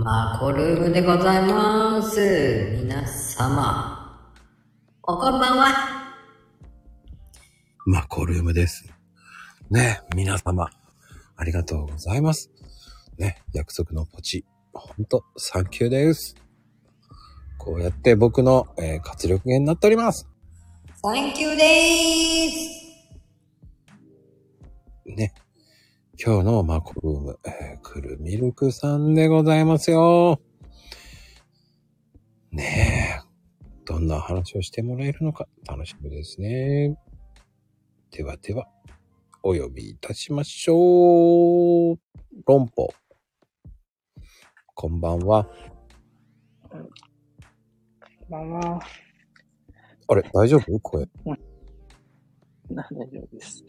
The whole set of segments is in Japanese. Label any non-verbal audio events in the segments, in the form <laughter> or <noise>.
マコルームでございます。皆様、おこんばんは。マコルームです。ね、皆様、ありがとうございます。ね、約束のポチ、ほんと、サンキューです。こうやって僕の、えー活力源になっております。サンキューでーす。ね。今日のマコルーム、えー、くるミルクさんでございますよ。ねえ。どんな話をしてもらえるのか楽しみですね。ではでは、お呼びいたしましょう。論法。こんばんは。こんばんは。あれ、大丈夫？声。な大丈夫です。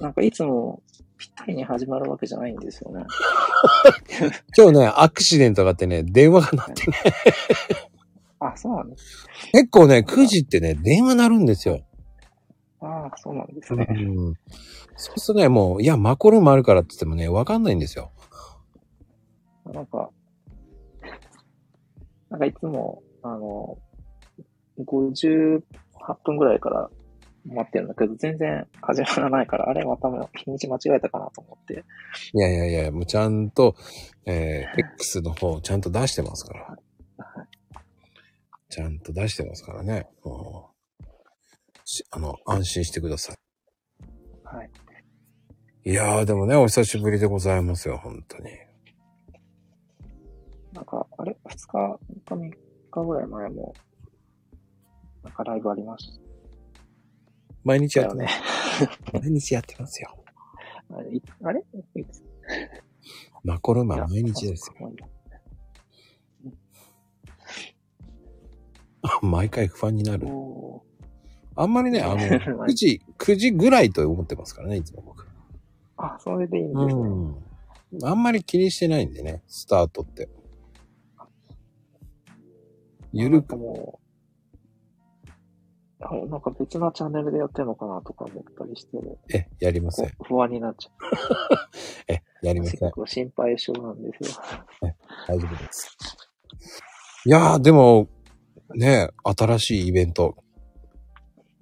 なんかいつもぴったりに始まるわけじゃないんですよね。<laughs> 今日ね、アクシデントがあってね、電話が鳴ってね。<laughs> あ、そうなんです。結構ね、9時ってね、電話鳴るんですよ。あそうなんですうね。ん。そうするとね、もう、いや、マコルームあるからって言ってもね、わかんないんですよ。なんか、なんかいつも、あの、58分ぐらいから待ってるんだけど、全然始まらないから、あれまた日にち間違えたかなと思って。いやいやいや、もうちゃんと、えー、X の方、ちゃんと出してますから。ちゃんと出してますからね。あの、安心してくださはい。い。いやー、でもね、お久しぶりでございますよ、本当に。なんか、あれ ?2 日、3日、3日ぐらい前も、なんかライブありまし毎日やってねす。。毎日やってますよ。あれ？マコルームは毎日ですよ。よ。毎回不安になる。おあんまりね、あの、<laughs> ー9時、9時ぐらいと思ってますからね、いつも僕。あ、それでいいんですね。うん。あんまり気にしてないんでね、スタートって。ゆるく、もう、あなんか別なチャンネルでやってるのかなとか思ったりして、え、やりません。不安になっちゃ <laughs> え、やりう。ません。結構心配性なんですよ。大丈夫です。いやー、でも、ね、新しいイベント、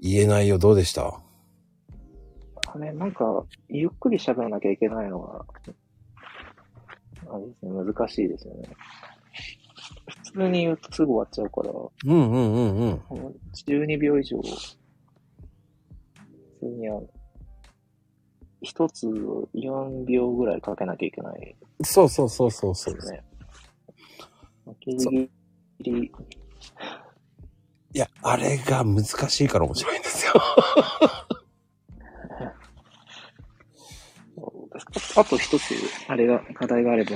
言えないよ、どうでした？あれ、なんか、ゆっくり喋らなきゃいけないのが、あれですね、難しいですよね。普通に言うとすぐ終わっちゃうから、もうんうんうんうん。う12秒以上、普通にあの、一つ4秒ぐらいかけなきゃいけない。そうそうそうそうそうですね。ギリギリ、いや、あれが難しいから面白いんですよ。<laughs> あと一つ、あれが、課題があれば、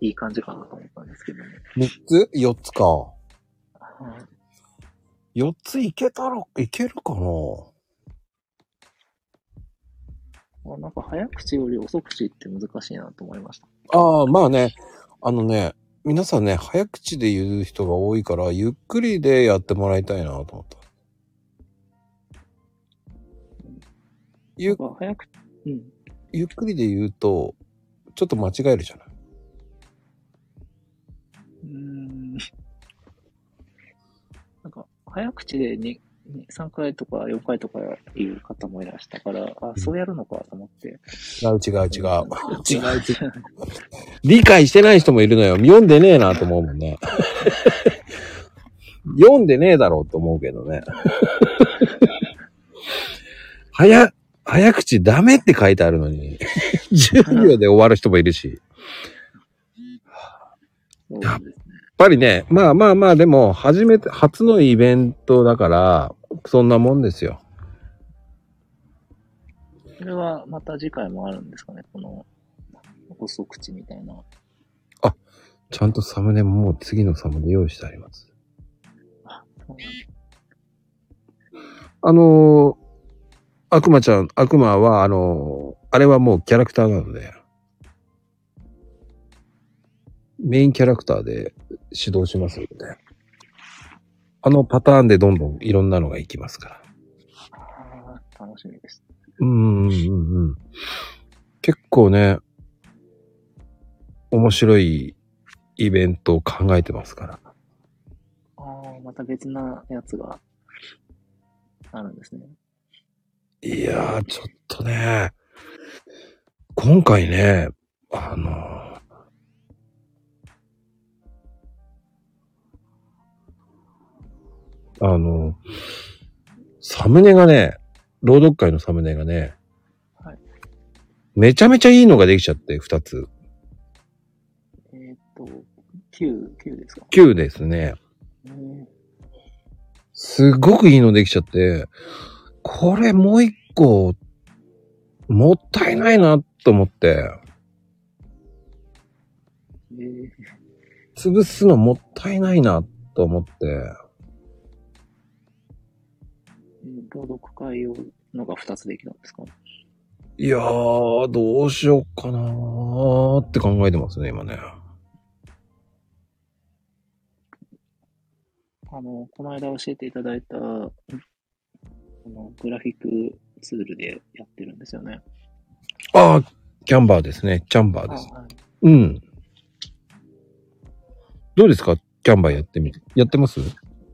いい感じかなと思ったんですけどね。3つ ?4 つか。はい4ついけたら、いけるかなあなんか早口より遅口って難しいなと思いました。ああ、まあね、あのね、皆さんね、早口で言う人が多いから、ゆっくりでやってもらいたいなと思った。ゆなんか早く、うん。ゆっくりで言うと、ちょっと間違えるじゃない？うーん。なんか、早口で2、3回とか4回とか言う方もいらしたから、あ、そうやるのかと思って。違う違う違う。違う違う違う。理解してない人もいるのよ。読んでねえなと思うもんね。読んでねえだろうと思うけどね。早、早口ダメって書いてあるのに、10秒で終わる人もいるし。やっぱりね、まあまあまあ、でも、初めて、初のイベントだから、そんなもんですよ。それはまた次回もあるんですかね？この、遅口みたいな。ちゃんとサムネももう次のサムネ用意してあります。そうなんだあのー、悪魔ちゃん、悪魔は、あのー、あれはもうキャラクターなので、メインキャラクターで指導しますので、あのパターンでどんどんいろんなのがいきますから。楽しみです。うんうんうんうん。結構ね、面白いイベントを考えてますから。ああ、また別なやつがあるんですね。いやー、ちょっとね、今回ね、あの、あの、サムネがね、朗読会のサムネがね、はい。めちゃめちゃいいのができちゃって、二つ。えーっと、9、9ですか？9ですね。えーすごくいいのできちゃって、これもう一個、もったいないなと思って、えー。潰すのもったいないなと思って、えー朗読会をのが2つできたんですか？いやー、どうしようかなーって考えてますね、今ね。あの、この間教えていただいた、あの、グラフィックツールでやってるんですよね。あー、キャンバーですね。チャンバーです。はいうん。どうですか？キャンバーやってみて。やってます？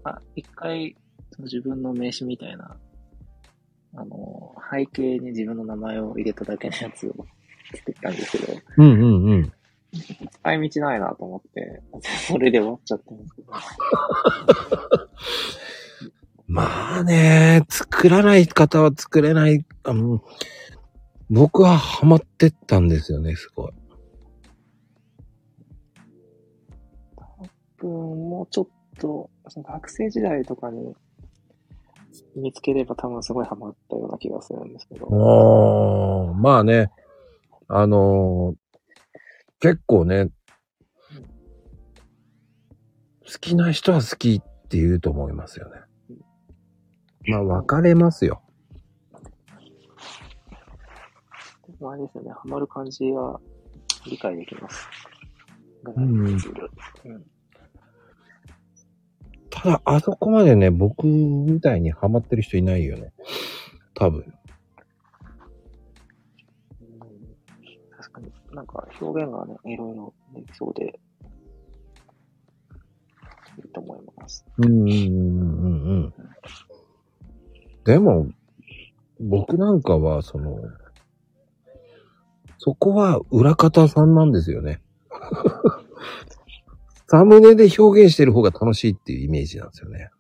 あ、一回、その自分の名刺みたいな、あの、背景に自分の名前を入れただけのやつを作ったんですけど、うんうんうん。使い道ないなと思って、<laughs> それで終わっちゃったんですけど。<laughs> まあね、作らない方は作れない。あの僕はハマってったんですよね、すごい。僕もちょっと、その学生時代とかに見つければ多分すごいハマったような気がするんですけど。おー、まあね、あのー結構ね、好きな人は好きって言うと思いますよね。まあ分かれますよ。でもあれですよね、ハマる感じは理解できます。うんうんただ、あそこまでね、僕みたいにハマってる人いないよね。多分。うん確かになんか表現がね、いろいろできそうで、いいと思います。うんうんうんうんうん。でも、僕なんかは、その、そこは裏方さんなんですよね。サムネで表現してる方が楽しいっていうイメージなんですよね。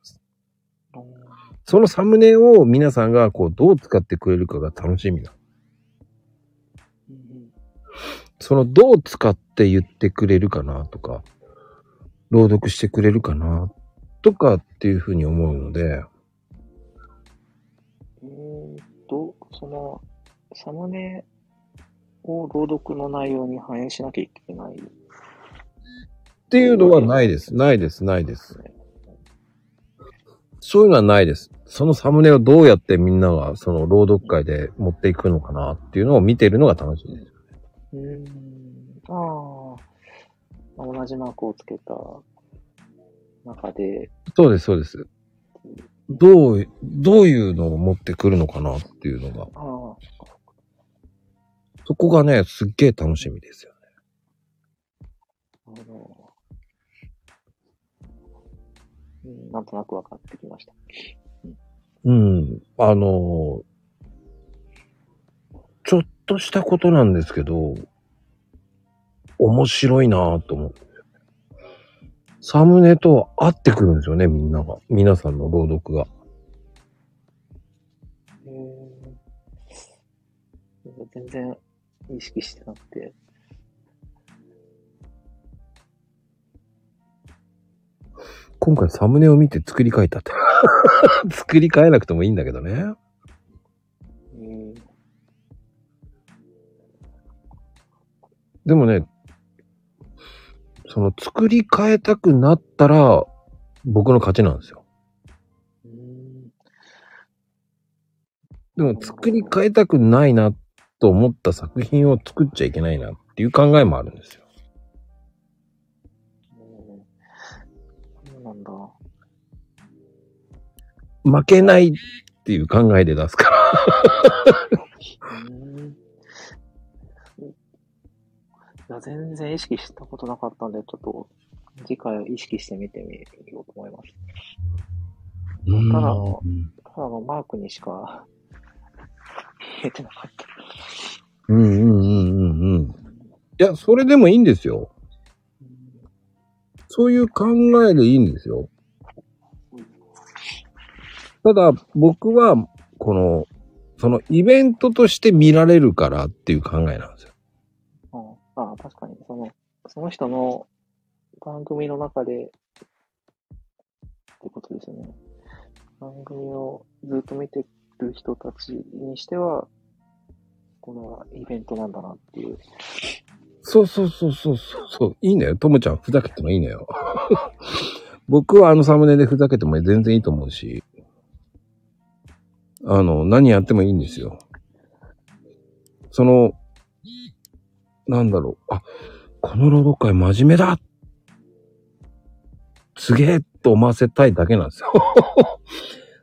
そのサムネを皆さんがこうどう使ってくれるかが楽しみな。そのどう使って言ってくれるかなとか、朗読してくれるかなとかっていうふうに思うので、えーっと、その、サムネを朗読の内容に反映しなきゃいけない。っていうのはないです。ないです。ないです。そういうのはないです。そのサムネをどうやってみんながその朗読会で持っていくのかなっていうのを見てるのが楽しいです。うーん。ああ。同じマークをつけた中で、そうです、そうです。どう、どういうのを持ってくるのかなっていうのが、ああ、そこがね、すっげえ楽しみですよね。なるうん、なんとなく分かってきました。うん。あの、ちょっとしたことなんですけど、面白いなぁと思って。サムネと合ってくるんですよね、みんなが。皆さんの朗読が。全然意識してなくて。今回サムネを見て作り変えたって。<laughs> 作り変えなくてもいいんだけどね。でもね、その作り変えたくなったら、僕の勝ちなんですよ。でも作り変えたくないなと思った作品を作っちゃいけないなっていう考えもあるんですよ。負けないっていう考えで出すから。うん。いや、全然意識したことなかったんで、ちょっと、次回意識して見てみようと思います。うんただうんただのマークにしか見えてなかった。うんうんうんうんうん。いや、それでもいいんですよ。そういう考えでいいんですよ。ただ、僕は、この、そのイベントとして見られるからっていう考えなんですよ。うん、ああ、確かに、その、その人の番組の中で、ってことですよね。番組をずっと見てる人たちにしては、このイベントなんだなっていう。そうそうそうそうそうそう。いいのよ。ともちゃんふざけてもいいのよ。僕はあのサムネでふざけても全然いいと思うし、あの、何やってもいいんですよ。その、なんだろう。あ、この労働会真面目だすげえと思わせたいだけなんですよ。<laughs>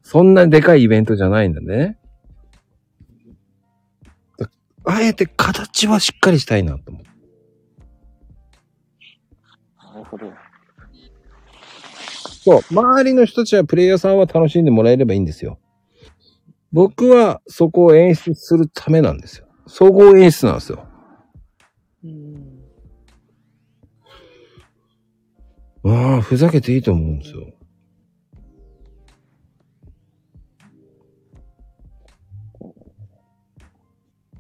そんなにでかいイベントじゃないんだね。だあえて形はしっかりしたいなと思う。なるほど。そう、周りの人たちはプレイヤーさんは楽しんでもらえればいいんですよ。僕はそこを演出するためなんですよ。総合演出なんですよ。うん。ああ、ふざけていいと思うんですよ。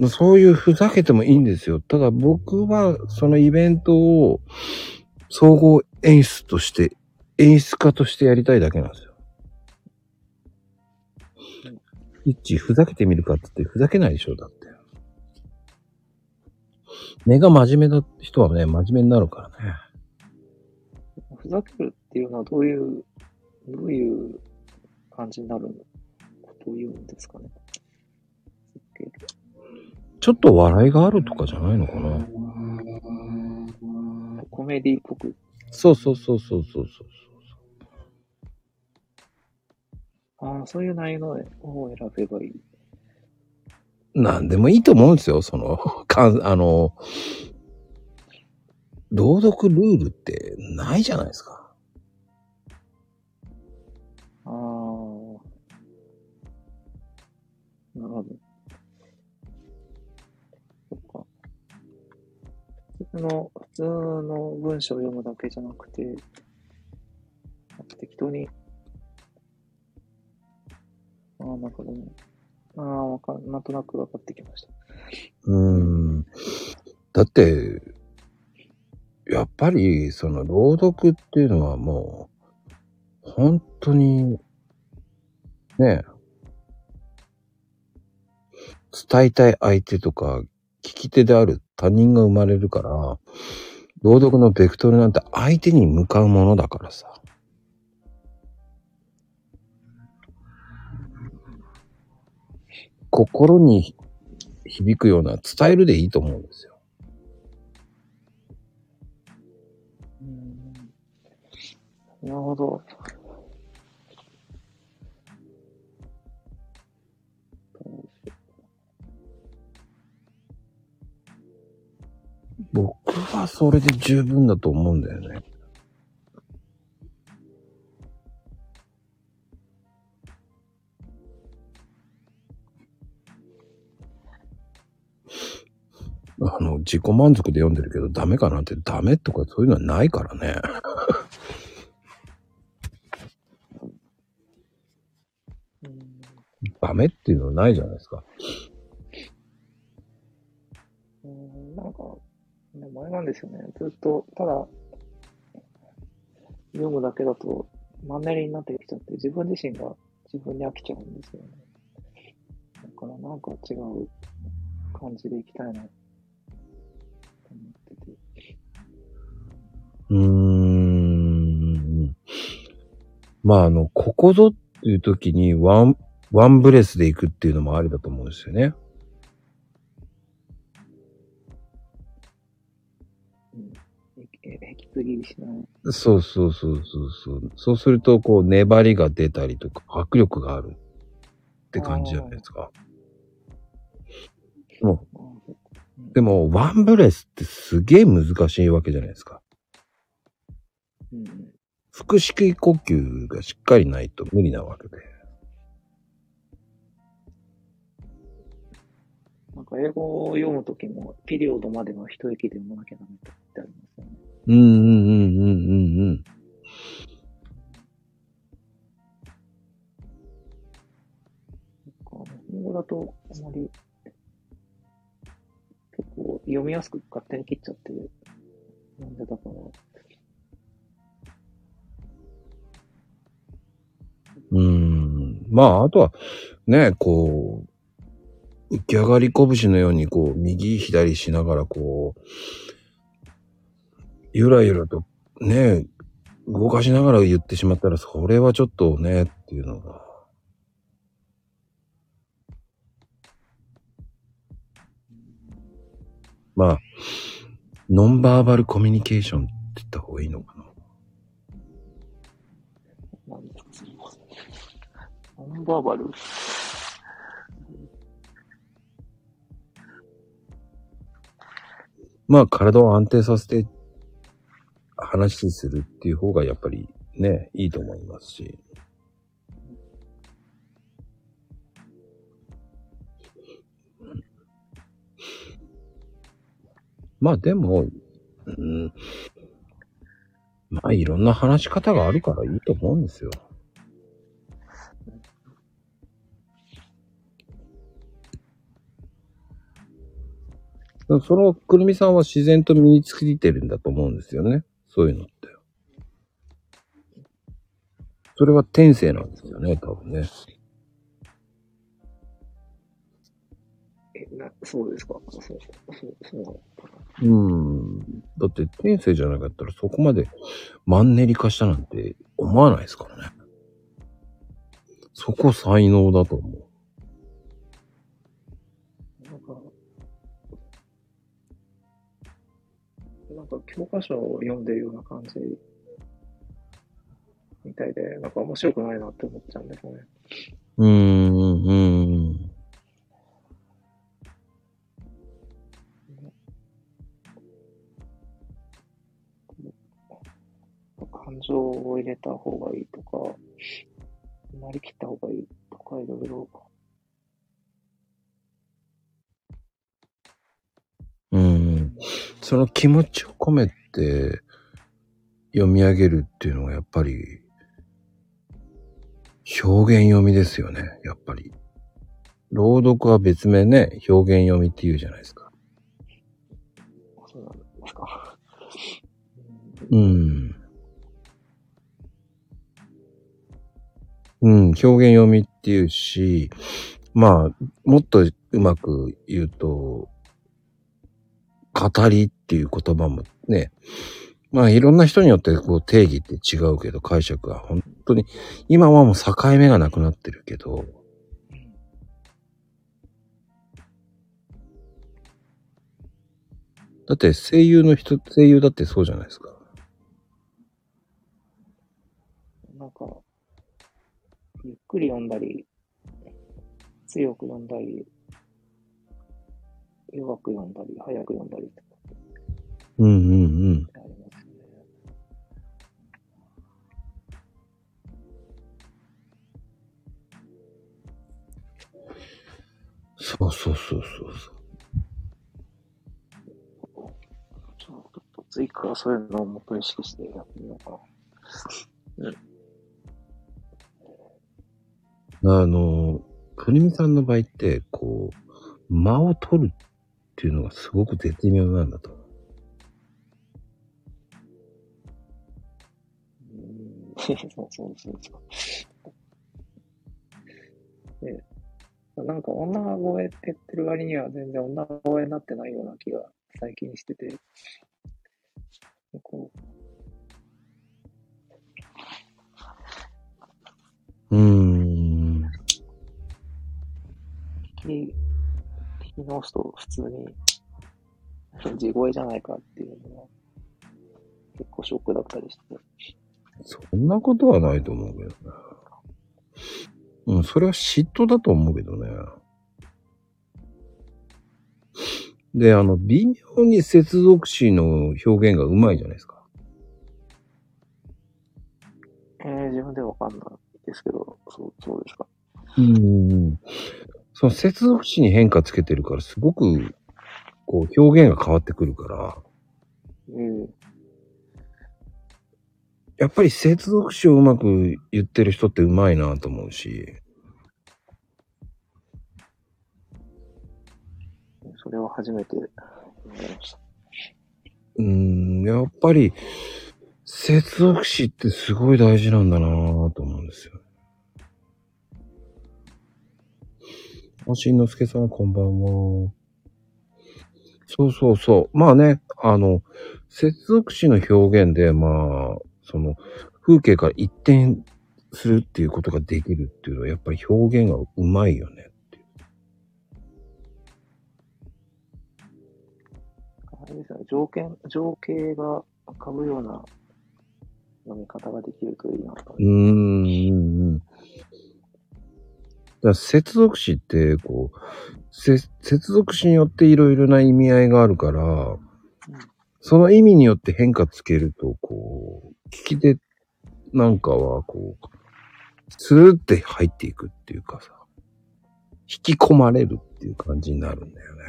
そういうふざけてもいいんですよ。ただ僕はそのイベントを総合演出として、演出家としてやりたいだけなんですよ。一致ふざけてみるかって言ってふざけないでしょ、だって。根が真面目な人はね、真面目になるからね。ふざけるっていうのはどういう、どういう感じになることを言うんですかね。ちょっと笑いがあるとかじゃないのかな。コメディっぽく。そうそうそうそうそうそう。ああ、そういう内容を選べばいい。なんでもいいと思うんですよ、その、かん、あの、朗読ルールってないじゃないですか。ああ。なるほど。そっか。普通の、普通の文章を読むだけじゃなくて、適当に、あ、なるほどね。ああ、わか、なんとなく分かってきました。うん。だって、やっぱり、その、朗読っていうのはもう、本当に、ね、伝えたい相手とか、聞き手である他人が生まれるから、朗読のベクトルなんて相手に向かうものだからさ。心に響くような伝えるでいいと思うんですよ。うん。なるほど。僕はそれで十分だと思うんだよね。あの、自己満足で読んでるけどダメかなってダメとかそういうのはないからね。うんダメっていうのはないじゃないですか。うんなんか、でもあれなんですよね。ずっと、ただ、読むだけだと、マンネリになってきちゃって、自分自身が自分に飽きちゃうんですよね。だからなんか違う感じでいきたいな、と思まあ、あの、ここぞっていう時にワン、ワンブレスで行くっていうのもありだと思うんですよね。そうそうそうそうそう。そうすると、こう、粘りが出たりとか、迫力があるって感じじゃないですか。もあーそっかう、でも、ワンブレスってすげえ難しいわけじゃないですか。うん。腹式呼吸がしっかりないと無理なわけで。なんか英語を読むときも、ピリオドまでの一息で読まなきゃダメってありますよね。うんうんうんうんうんうん。なんか日本語だとあまり、結構読みやすく勝手に切っちゃって、読んでたから、うん。まあ、あとは、ね、こう、浮き上がり拳のように、こう、右左しながら、こう、ゆらゆらと、ね、動かしながら言ってしまったら、それはちょっとね、っていうのが。まあ、ノンバーバルコミュニケーションって言った方がいいのかな。ンバーバルまあ、体を安定させて話にするっていう方がやっぱりね、いいと思いますし。まあでも、うん、まあいろんな話し方があるからいいと思うんですよ。そのくるみさんは自然と身についてるんだと思うんですよね。そういうのって。それは天性なんですよね、多分ね。え、な、そうですか？そう、そう、そううん。だって天性じゃなかったらそこまでマンネリ化したなんて思わないですからね。そこ才能だと思う。なんか教科書を読んでるような感じみたいで、なんか面白くないなって思っちゃうんですよね。うーん、うーん。感情を入れた方がいいとか、なりきった方がいいとか、いろいろ。うん。その気持ちを込めて読み上げるっていうのがやっぱり表現読みですよね、やっぱり。朗読は別名ね、表現読みって言うじゃないですか。そうなんですか。うん。うん、表現読みっていうし、まあ、もっとうまく言うと、語りっていう言葉もね、まあいろんな人によってこう定義って違うけど解釈が本当に、今はもう境目がなくなってるけど、だって声優の人、声優だってそうじゃないですか。なんか、ゆっくり読んだり、強く読んだり、弱く読んだり、早く読んだりってうんうんうん。そうそうそうそうそう。ちょっと次からそういうのをもっと意識してやってみようかな。あの、くるみさんの場合って、こう、間を取るっていうのがすごく絶妙なんだとそ <laughs> うそうそうそう。で、なんか女声って言ってる割には全然女声になってないような気が最近してて、こうーん。う、聞き、聞き直すと普通に地声じゃないかっていうのが結構ショックだったりして。そんなことはないと思うけどね。うん、それは嫉妬だと思うけどね。で、あの、微妙に接続詞の表現がうまいじゃないですか。えー、自分ではわかんないですけど、そう、そうですか。うん。その接続詞に変化つけてるから、すごく、こう、表現が変わってくるから、ええやっぱり接続詞をうまく言ってる人ってうまいなと思うし、それは初めて思いました。うーん、やっぱり、接続詞ってすごい大事なんだなぁと思うんですよ。あ、しんのすけさん、こんばんは。そうそうそう。まあね、あの、接続詞の表現で、まあ、その、風景から一転するっていうことができるっていうのは、やっぱり表現がうまいよねっていう。あれですね、条件、情景が浮かぶような読み方ができるといいなと思ういーん。だ接続詞って、こう、せ接続詞によっていろいろな意味合いがあるから、その意味によって変化つけると、こう、聞聞き手なんかは、こう、スーって入っていくっていうかさ、引き込まれるっていう感じになるんだよね。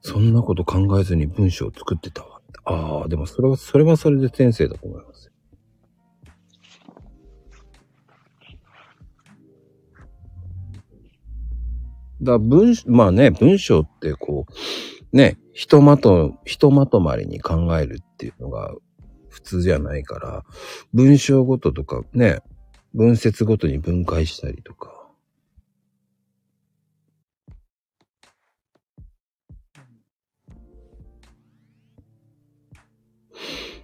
そんなこと考えずに文章を作ってたわ。ああ、でもそれは、それはそれで先生だと思いますだ文、まあね、文章ってこう、ね、ひとまと、ひとまとまりに考えるっていうのが普通じゃないから、文章ごととかね、文節ごとに分解したりとか。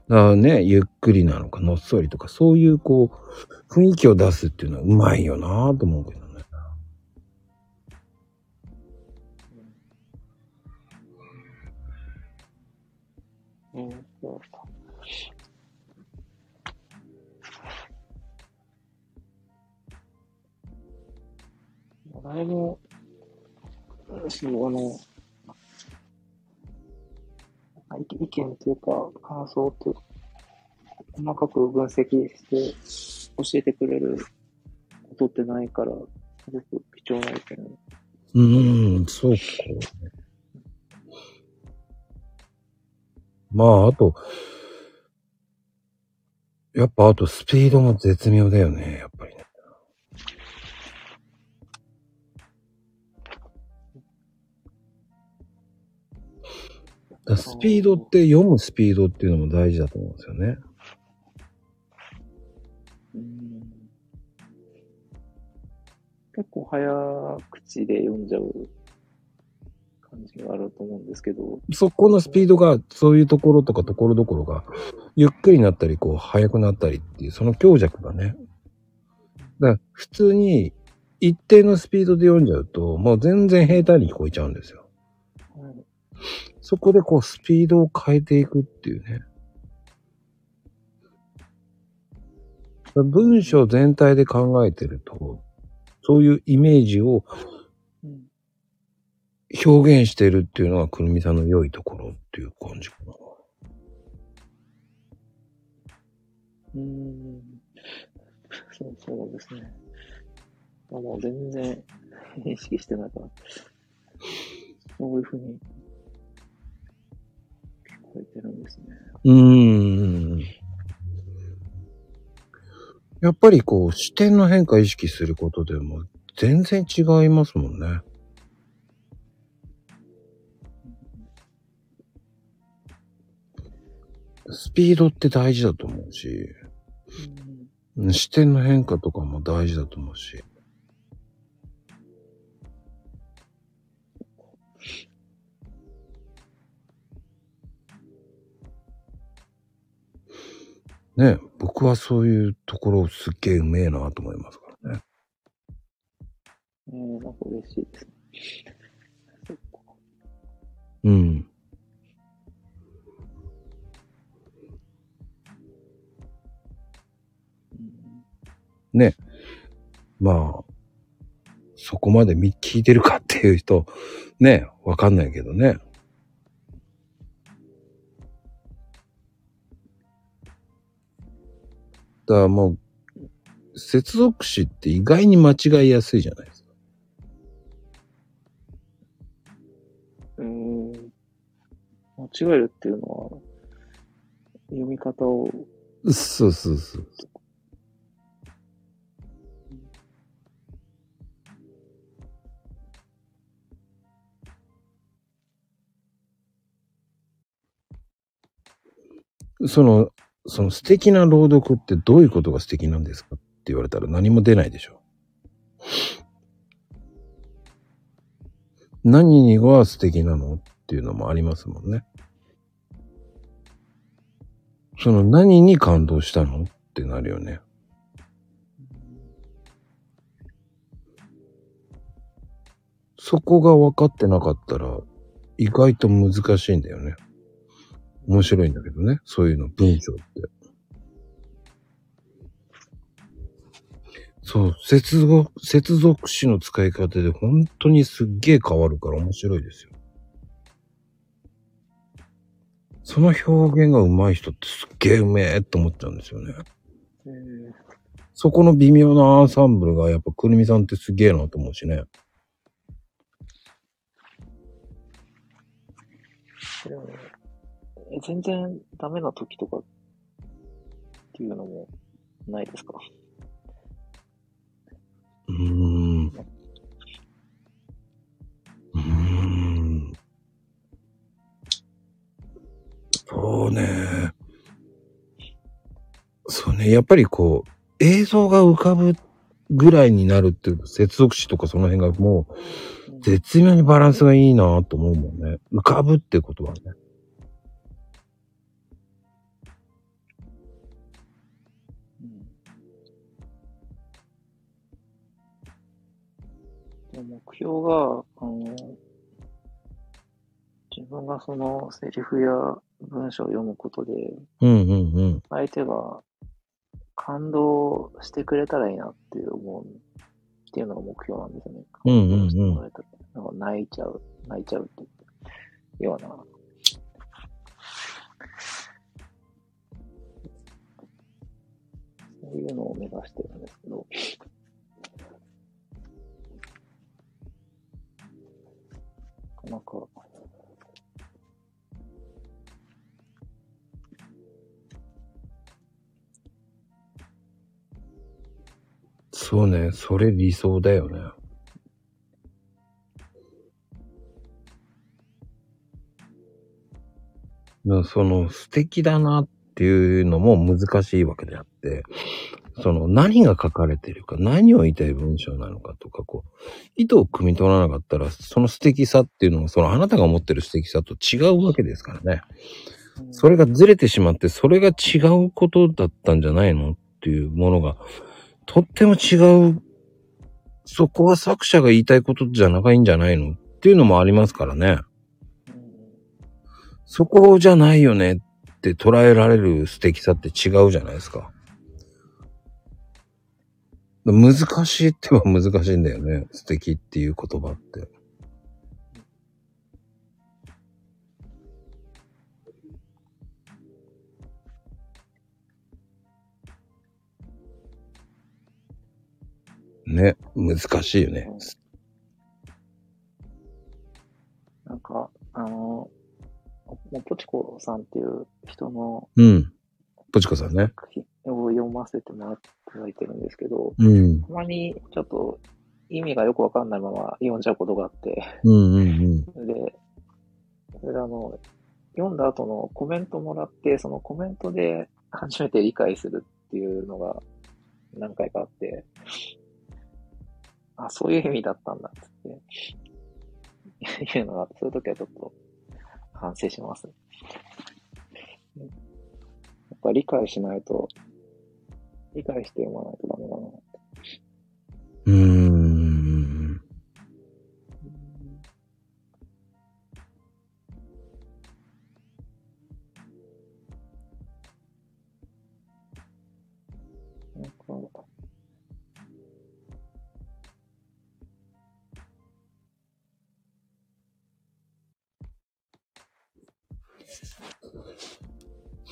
だね、ゆっくりなのか、のっそりとか、そういうこう、雰囲気を出すっていうのはうまいよなぁと思うけど誰も、そう、あの、意見というか、感想と、細かく分析して教えてくれることってないから、すごく貴重な意見。うん、そうか。まあ、あと、やっぱあとスピードも絶妙だよね、やっぱり。だスピードって読むスピードっていうのも大事だと思うんですよね。うん結構早口で読んじゃう感じがあると思うんですけど、そこのスピードが、そういうところとかところどころが、ゆっくりになったり、こう、速くなったりっていう、その強弱がね。だから、普通に、一定のスピードで読んじゃうと、もう全然平坦に聞こえちゃうんですよ。そこでこう、スピードを変えていくっていうね。文章全体で考えてると、そういうイメージを表現してるっていうのが、くるみさんの良いところっていう感じかな。うんそうそうですね。あもう全然意識してないから、そういうふうに聞こえてるんですね。うーん。やっぱりこう、視点の変化意識することでも全然違いますもんね。スピードって大事だと思うし、うん視点の変化とかも大事だと思うし。ね、僕はそういうところすっげえうめえなと思いますからね。ん嬉しいです。うん。ね。まあ、そこまで聞いてるかっていう人、ね、わかんないけどね。だからもう、接続詞って意外に間違いやすいじゃないですか。うーん。間違えるっていうのは、読み方を、そうそうそう。その、その素敵な朗読ってどういうことが素敵なんですかって言われたら何も出ないでしょ。何が素敵なのっていうのもありますもんね。その何に感動したのってなるよね。そこが分かってなかったら意外と難しいんだよね。面白いんだけどね。そういうの、文章って。そう、接続、接続詞の使い方で本当にすっげえ変わるから面白いですよ。その表現が上手い人ってすっげえうめえって思っちゃうんですよね。えーそこの微妙なアンサンブルがやっぱくるみさんってすげえなと思うしね。全然ダメな時とかっていうのもないですか？うーん。うーん。そうね。そうね。やっぱりこう、映像が浮かぶぐらいになるっていう、接続詞とかその辺がもう、絶妙にバランスがいいなと思うもんね。浮かぶってことはね。標が、あの、自分がそのセリフや文章を読むことで、うんうんうん。相手が感動してくれたらいいなって思う、っていうのが目標なんですよね。感動してもらえたらなんか泣いちゃう、泣いちゃうっていうような。そういうのを目指してるんですけど、なかなか、そうね。それ理想だよね。その素敵だなっていうのも難しいわけであって、その何が書かれてるか、何を言いたい文章なのかとか、こう、意図を汲み取らなかったら、その素敵さっていうのが、そのあなたが持ってる素敵さと違うわけですからね。それがずれてしまって、それが違うことだったんじゃないのっていうものが、とっても違う、そこは作者が言いたいことじゃないんじゃないのっていうのもありますからね。そこじゃないよねって捉えられる素敵さって違うじゃないですか。難しいっては難しいんだよね。素敵っていう言葉って。ね、難しいよね。なんか、あの、ポチコさんっていう人のうん。ポチコさんね。作品を読ませてもらってはいてるんですけど、うん。たまにちょっと意味がよくわかんないまま読んじゃうことがあって、うんうんうん。で、それであの、読んだ後のコメントもらって、そのコメントで初めて理解するっていうのが何回かあって、あ、そういう意味だったんだって、いうのがあって、そういう時はちょっと反省します。やっぱ理解しないと、理解して読まないとダメだな。うーん。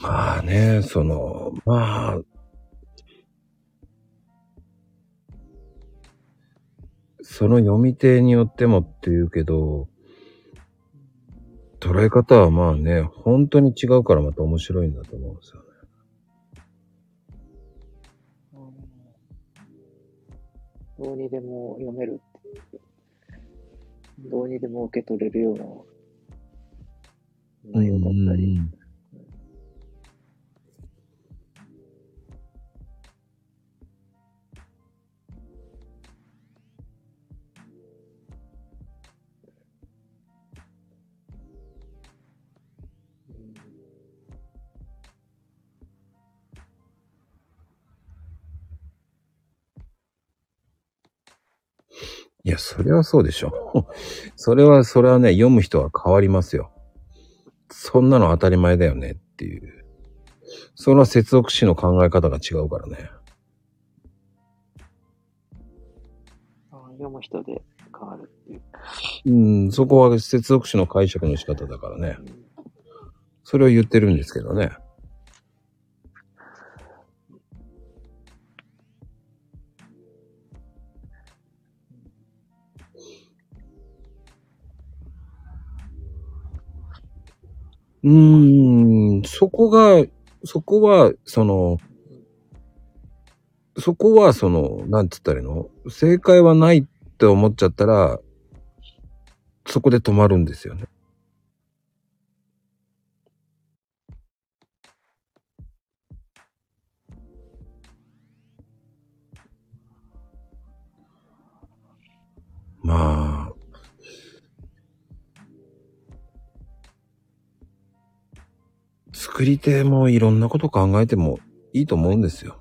まあね、その、まあ、その読み手によってもって言うけど、捉え方はまあね、本当に違うからまた面白いんだと思うんですよね。どうにでも読める。どうにでも受け取れるような内容だったり。や、それはそうでしょ。<laughs> それは、それはね、読む人は変わりますよ。そんなの当たり前だよねっていう。それは接続詞の考え方が違うからね。あ読む人で変わるっていう。うん、そこは接続詞の解釈の仕方だからね。それを言ってるんですけどね。うーん、そこが、そこは、その、そこは、その、なんつったらいいの？正解はないって思っちゃったら、そこで止まるんですよね。まあ、作り手もいろんなこと考えてもいいと思うんですよ。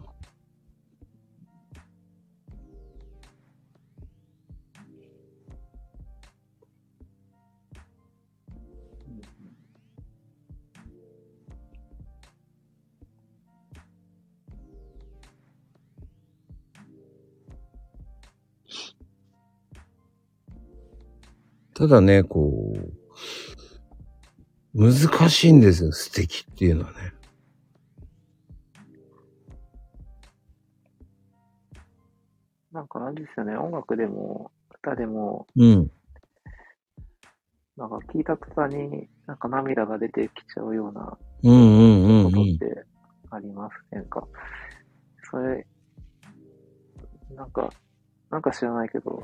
ただね、こう、難しいんですよ、素敵っていうのはね。なんかあれですよね、音楽でも、歌でも、うん。なんか聞いた途端になんか涙が出てきちゃうようなうんうんうんうん。ことってありませんか、それ、なんか、なんか知らないけど、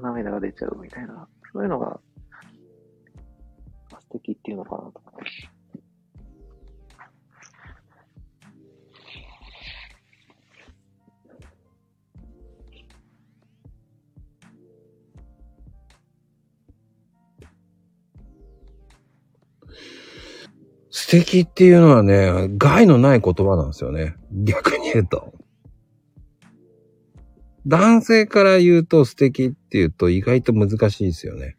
涙が出ちゃうみたいな、そういうのが素敵っていうのかなと。素敵っていうのはね、害のない言葉なんですよね。逆に言うと。男性から言うと素敵って言うと意外と難しいですよね。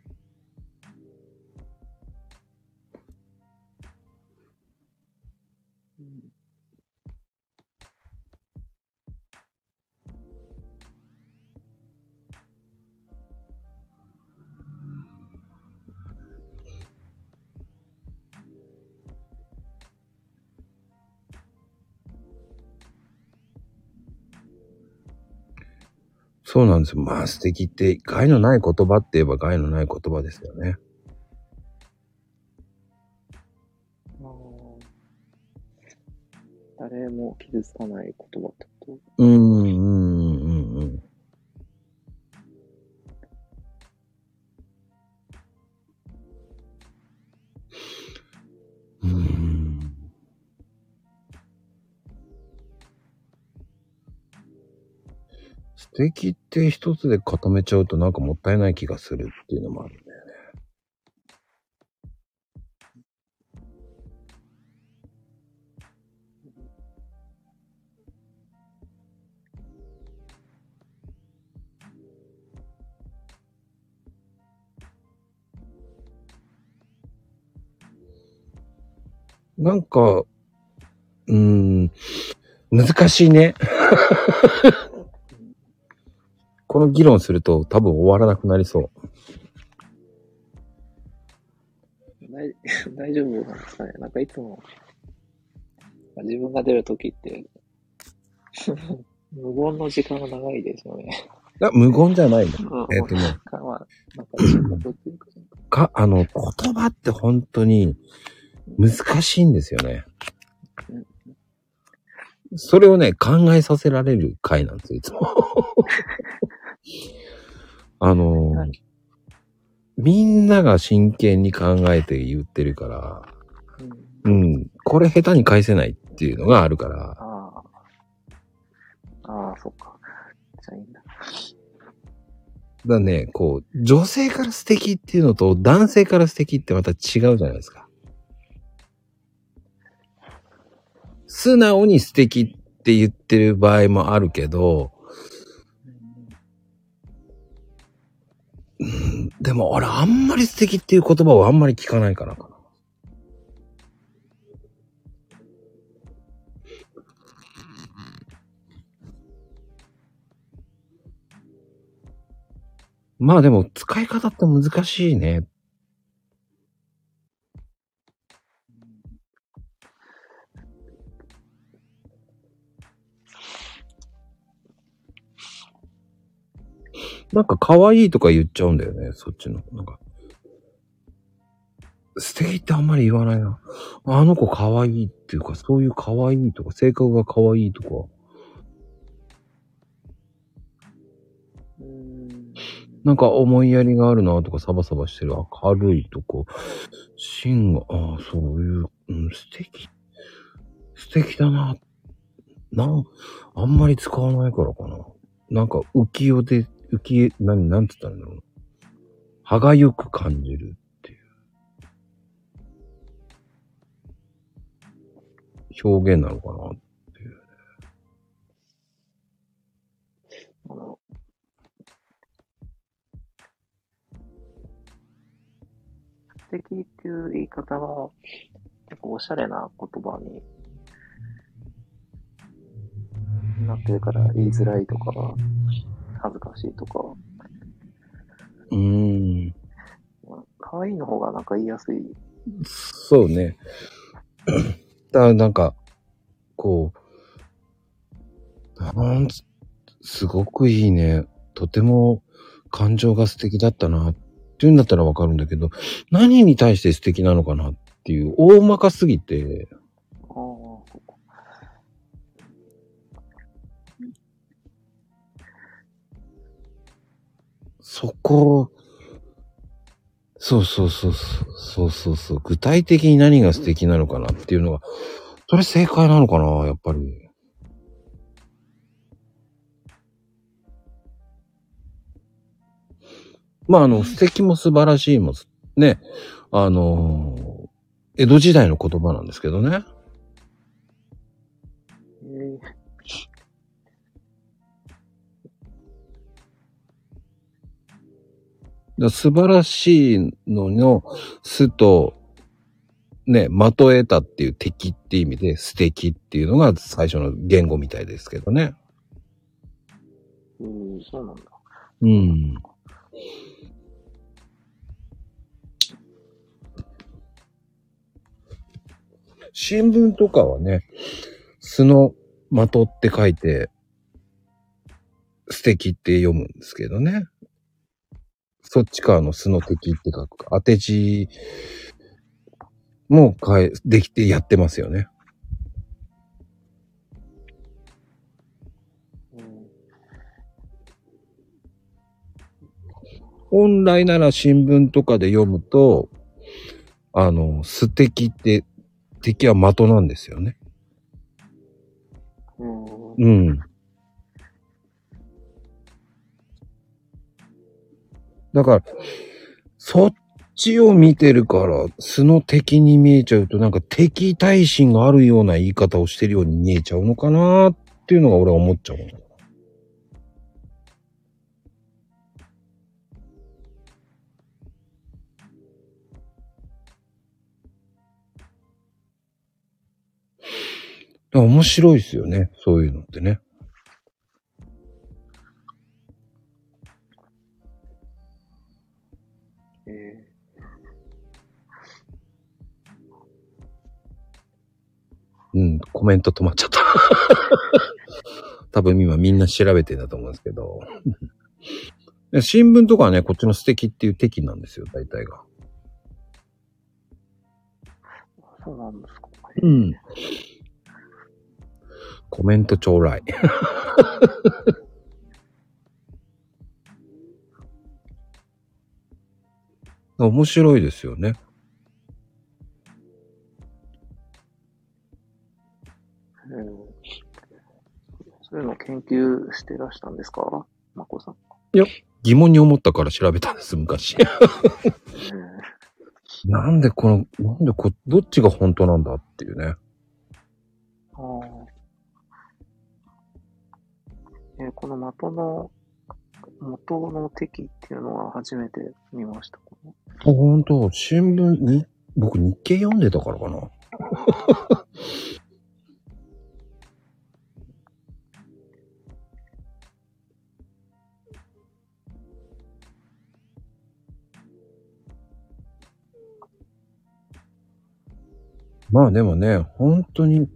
そうなんですよ。まあ素敵って害のない言葉って言えば害のない言葉ですよね。誰も傷つかない言葉ってこと？うんうん素敵って一つで固めちゃうとなんかもったいない気がするっていうのもあるんだよね。なんか、うーん、難しいね。<laughs> この議論すると多分終わらなくなりそう。大 <laughs> 大丈夫なんですかねなんかいつも、自分が出るときって、<laughs> 無言の時間が長いですよね。あ無言じゃないの。うんえっ、とね、かまあ、なんか深刻っていうか、か、あの、言葉って本当に難しいんですよね。それをね、考えさせられる回なんですよ、いつも。<laughs> あのはい、みんなが真剣に考えて言ってるから、うん、うん、これ下手に返せないっていうのがあるから、ああ。ああ、そっか。じゃあいいんだ。だね、こう、女性から素敵っていうのと男性から素敵ってまた違うじゃないですか。素直に素敵って言ってる場合もあるけど、でもあれあんまり素敵っていう言葉をあんまり聞かないからかな。まあでも使い方って難しいね。なんか可愛いとか言っちゃうんだよね、そっちの。なんか。素敵ってあんまり言わないな。あの子可愛いっていうか、そういう可愛いとか、性格が可愛いとか。うん。なんか思いやりがあるなとか、サバサバしてる、明るいとか、芯が、ああ、そういう、うん、素敵。素敵だな。なん、あんまり使わないからかな。なんか浮世で、浮世、なん、なんつったらいいんだろう。歯がゆく感じるっていう。表現なのかなっていう。あの、素敵っていう言い方は、結構おしゃれな言葉になってるから言いづらいとか、恥ずかしいとか、うーん。まあ可愛いの方がなんか言いやすい。そうね。<clears throat> だからなんか、こう、なんつ、すごくいいね。とても感情が素敵だったなっていうんだったらわかるんだけど、何に対して素敵なのかなっていう、大まかすぎて、そこ、そうそうそうそう、そうそうそう、具体的に何が素敵なのかなっていうのが、それ正解なのかな、やっぱり。まあ、あの、素敵も素晴らしいも、ね、あのー江戸時代の言葉なんですけどね。だ素晴らしいのの、素と、ね、的得たっていう敵って意味で素敵っていうのが最初の言語みたいですけどね。ー、うん、そうなんだ。うん。新聞とかはね、素の的って書いて、素敵って読むんですけどね。そっち側の素の敵って書くか。当て字も変え、できてやってますよね。本来なら新聞とかで読むと、あの、素敵って、敵は的なんですよね。うん、だから、そっちを見てるから、素の敵に見えちゃうと、なんか敵対心があるような言い方をしてるように見えちゃうのかなっていうのが俺は思っちゃう。面白いですよね。そういうのってね。コメント止まっちゃった。<laughs> 多分今みんな調べてんだと思うんですけど。で <laughs> 新聞とかはね、こっちの素敵っていう敵なんですよ、大体が。そうなんですか。うん。コメントちょうだい。<laughs> 面白いですよね。そういうのを研究してらしたんですか？まこさん。疑問に思ったから調べたんです、昔。うん <laughs> なんでこの、なんでこ、どっちが本当なんだっていうね。あーえーこの的の、元の敵っていうのは初めて見ました。あ、本当新聞に、僕日経読んでたからかな。<laughs> まあでもね、本当に、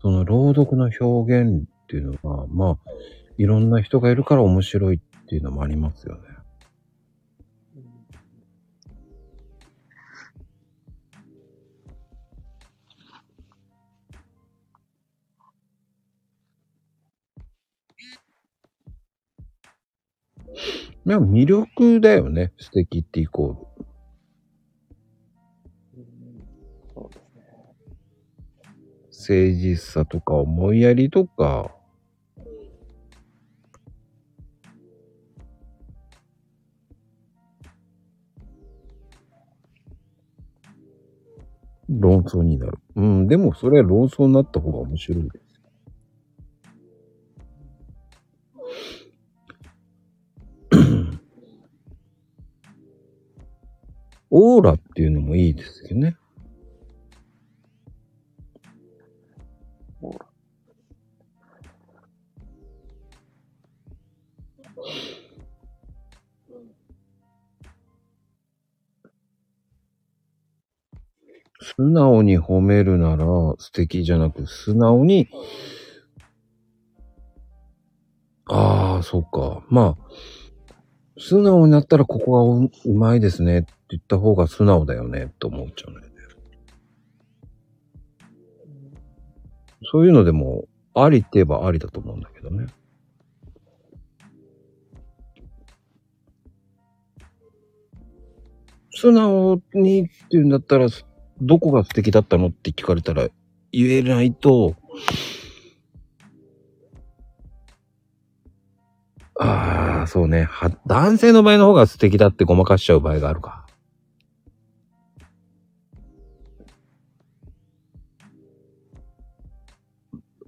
その朗読の表現っていうのは、まあ、いろんな人がいるから面白いっていうのもありますよね。まあ魅力だよね。素敵ってイコール。誠実さとか思いやりとか、論争になる。うん、でもそれは論争になった方が面白いですよ。<laughs> オーラっていうのもいいですけどね。素直に褒めるなら素敵じゃなく、素直に、ああ、そうか。まあ、素直になったらここがううまいですねって言った方が素直だよねって思っちゃうね。そういうのでも、ありって言えばありだと思うんだけどね。素直にって言うんだったら、どこが素敵だったのって聞かれたら言えないと、ああ、そうね。は、男性の場合の方が素敵だってごまかしちゃう場合があるか。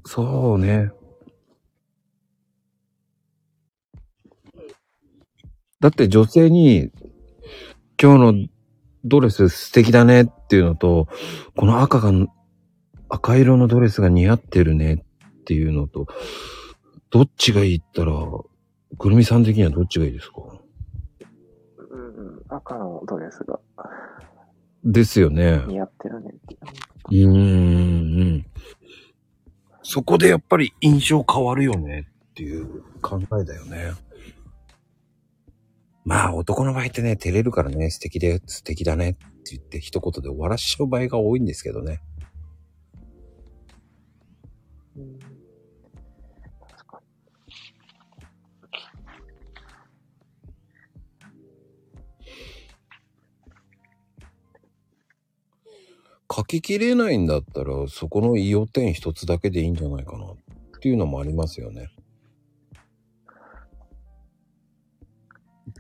そうね。だって女性に、今日のドレス素敵だねっていうのと、この赤が、赤色のドレスが似合ってるねっていうのと、どっちがいいったら、くるみさん的にはどっちがいいですか？うん、赤のドレスがですよね。似合ってるねってうん。そこでやっぱり印象変わるよねっていう考えだよね。まあ男の場合ってね、照れるからね、素敵で、素敵だねって言って一言で終わらしちゃう場合が多いんですけどね。書ききれないんだったら、そこの要点一つだけでいいんじゃないかなっていうのもありますよね。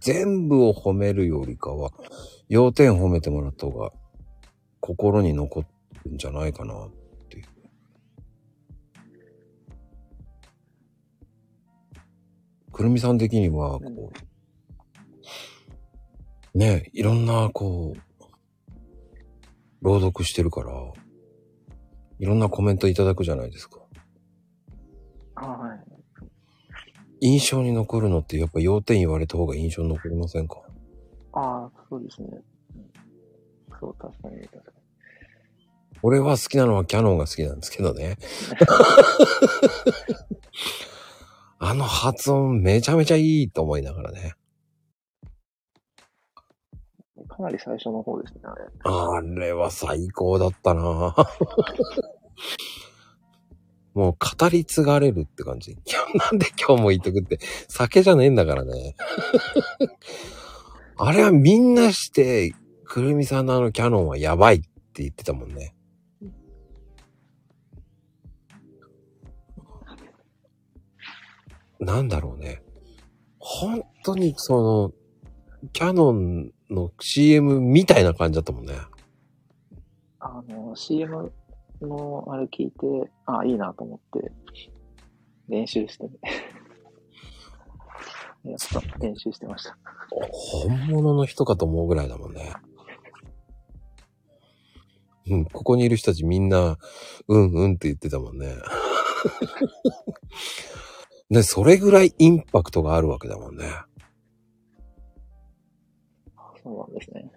全部を褒めるよりかは、要点褒めてもらった方が心に残るんじゃないかなっていう。くるみさん的には、こう、ねいろんな、こう、朗読してるから、いろんなコメントいただくじゃないですか。はい。印象に残るのってやっぱ要点言われた方が印象に残りませんか？ああ、そうですね。うんそう、確かに、確か俺は好きなのはキャノンが好きなんですけどね。あの発音めちゃめちゃいいと思いながらね。かなり最初の方ですね、あれ。あれは最高だったなもう語り継がれるって感じ。<laughs> いや、なんで今日も言っとくって、酒じゃねえんだからね。<laughs> あれはみんなして、くるみさんのあのキャノンはやばいって言ってたもんね。なんだろうね。本当にその、キャノンの CM みたいな感じだったもんね。あの、CM のあれ聞いて、あいいなと思って、練習してね。<laughs> やっぱ練習してました。本物の人かと思うぐらいだもんね。うん、ここにいる人たちみんな、うんうんって言ってたもんね。<laughs> ね、それぐらいインパクトがあるわけだもんね。そうなんですね。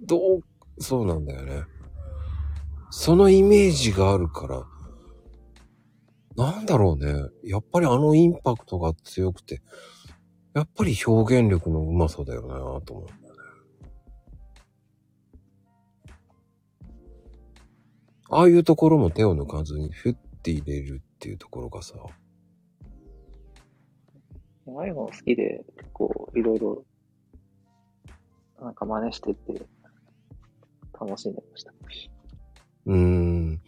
どう、そうなんだよね。そのイメージがあるから、なんだろうね。やっぱりあのインパクトが強くて、やっぱり表現力のうまさだよなと思うんだね。ああいうところも手を抜かずにフッて入れるっていうところがさ、ああいうの好きで、結構いろいろ、なんか真似してて、楽しんでました。うーん。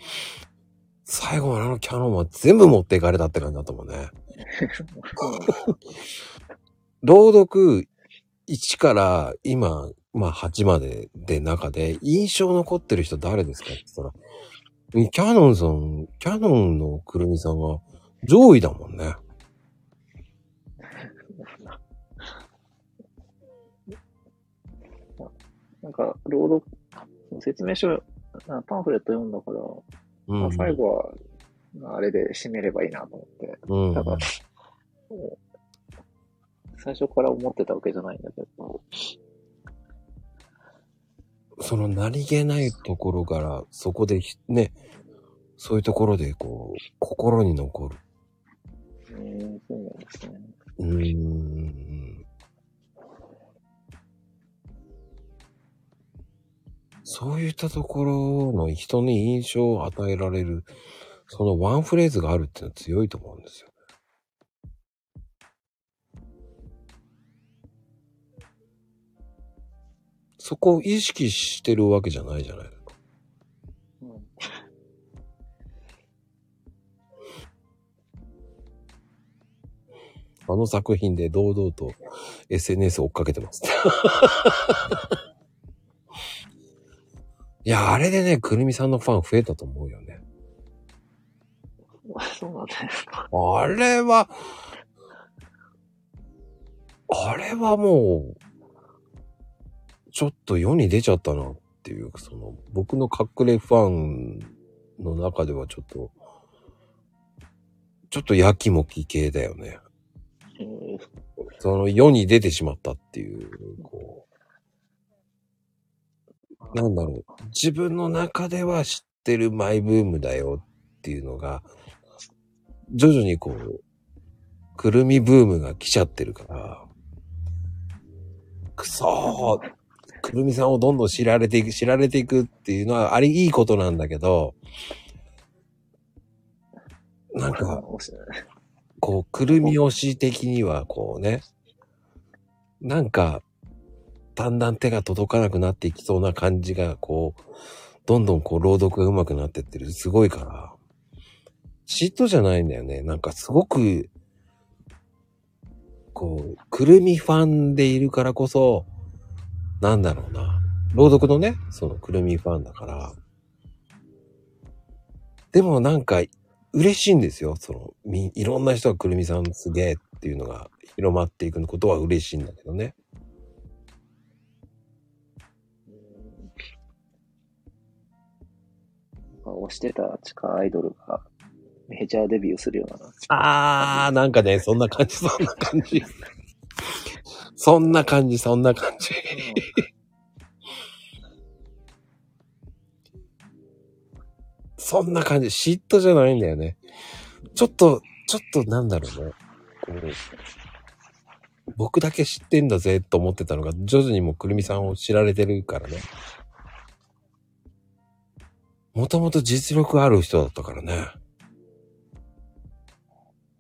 最後のあのキャノンは全部持っていかれたって感じだったもんね。<laughs> 朗読1から今、まあ8までで中で印象残ってる人誰ですかって言ったら、キャノンさん、キャノンのくるみさんが上位だもんね。なんか、朗読、説明書、なパンフレット読んだから、うん。まあ、最後は、あれで締めればいいなと思って。うん。だから、最初から思ってたわけじゃないんだけど、その何気ないところから、そこでひね、そういうところでこう、心に残る。えー、そうなんですね。うーん。そういったところの人に印象を与えられる、そのワンフレーズがあるっていうのは強いと思うんですよ。そこを意識してるわけじゃないじゃないですか。うんあの作品で堂々と SNS 追っかけてます。いや、あれでね、くるみさんのファン増えたと思うよね。そうなんですか。あれは、あれはもう、ちょっと世に出ちゃったなっていう、その、僕の隠れファンの中ではちょっと、ちょっとやきもき系だよね。えー、その世に出てしまったっていう、こう、なんだろう。自分の中では知ってるマイブームだよっていうのが、徐々にこう、くるみブームが来ちゃってるから、くそーくるみさんをどんどん知られていく、知られていくっていうのはあり、いいことなんだけど、なんか、こう、くるみ推し的には、こうね、なんか、だんだん手が届かなくなっていきそうな感じが、こう、どんどんこう、朗読が上手くなってってる。すごいから。嫉妬じゃないんだよね。なんかすごく、こう、くるみファンでいるからこそ、なんだろうな。朗読のね、そのくるみファンだから。でもなんか、嬉しいんですよ。その、み、いろんな人がくるみさんすげえっていうのが広まっていくことは嬉しいんだけどね。推してた地下アイドルがメジャーデビューするような。あー、なんかね、そんな感じ、そんな感じ。そんな感じ、そんな感じ。そんな感じ。嫉妬じゃないんだよね。ちょっと、ちょっとなんだろうね。こう僕だけ知ってんだぜと思ってたのが、徐々にもくるみさんを知られてるからね。もともと実力ある人だったからね。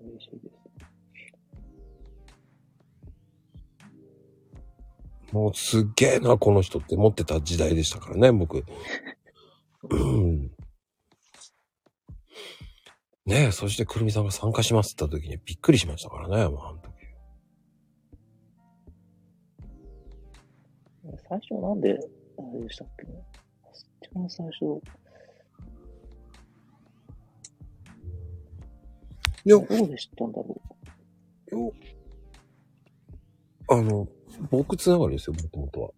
嬉しいです。もうすっげえな、この人って思ってた時代でしたからね、僕。ねえ、そしてくるみさんが参加しますって言った時にびっくりしましたからね、もうあの時。最初なんで、あれでしたっけ。一番最初、や、どうで知ったんだろよあの、僕つながりですよ、もともとは。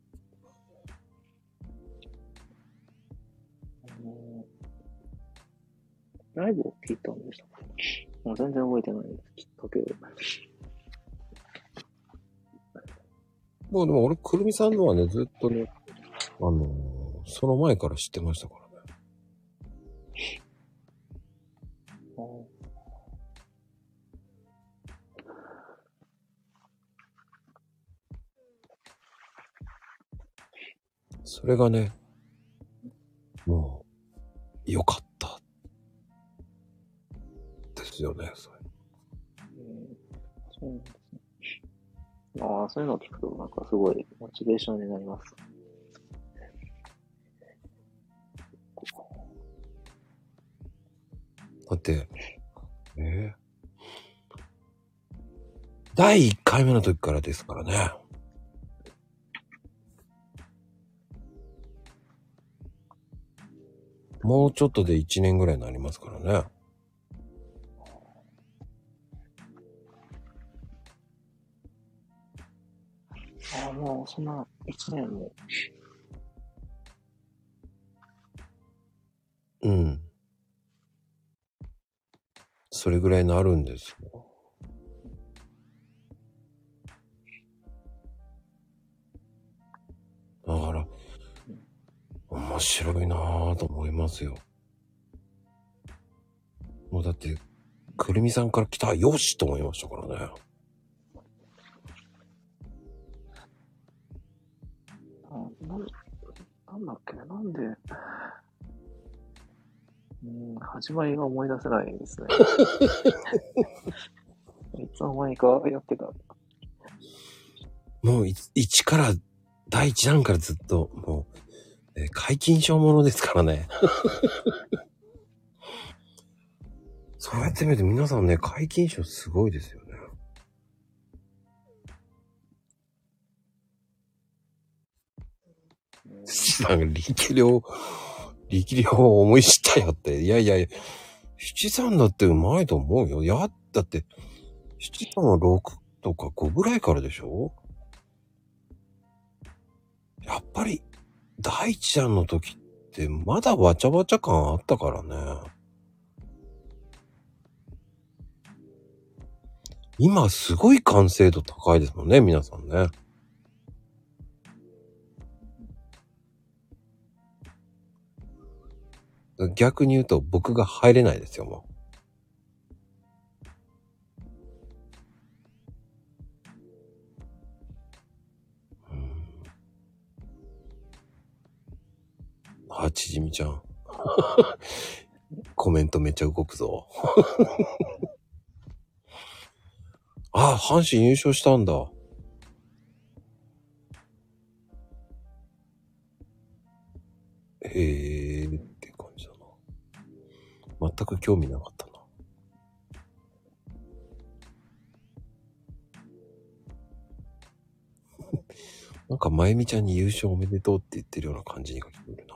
ライブを聞いたんでしたっけ？もう全然覚えてない。きっかけを。まあでも俺、くるみさんのはね、ずっとね、あのーその前から知ってましたからそれがね、もう、良かった。ですよね、それ。えーそうですね。ああ、そういうのを聞くと、なんかすごいモチベーションになります。だって、えー第1回目の時からですからね。もうちょっとで1年ぐらいになりますからね。ああ、もうそんな一年も。うん。それぐらいになるんですよ。面白いなぁと思いますよ。もうだって、くるみさんから来た、よしと思いましたからね。あなんなんだっけなんで、うん、始まりが思い出せないですね。<laughs> いつの間にかやってた。もうい、一から、第一弾からずっと、もう、えー解禁賞ものですからね。<laughs> そうやって見ると皆さんね、解禁賞すごいですよね。なんか力量、力量を思い知ったよって。いやいやいや、七三だってうまいと思うよ。や、だって、七三は6とか5ぐらいからでしょ？やっぱり、大ちゃんの時ってまだわちゃわちゃ感あったからね。今すごい完成度高いですもんね、皆さんね。逆に言うと僕が入れないですよ、もうあ、ちじみちゃん。<laughs> コメントめっちゃ動くぞ。<laughs> あ、阪神優勝したんだ。へえーって感じだな。全く興味なかったな。<laughs> なんか、まゆみちゃんに優勝おめでとうって言ってるような感じに聞こえる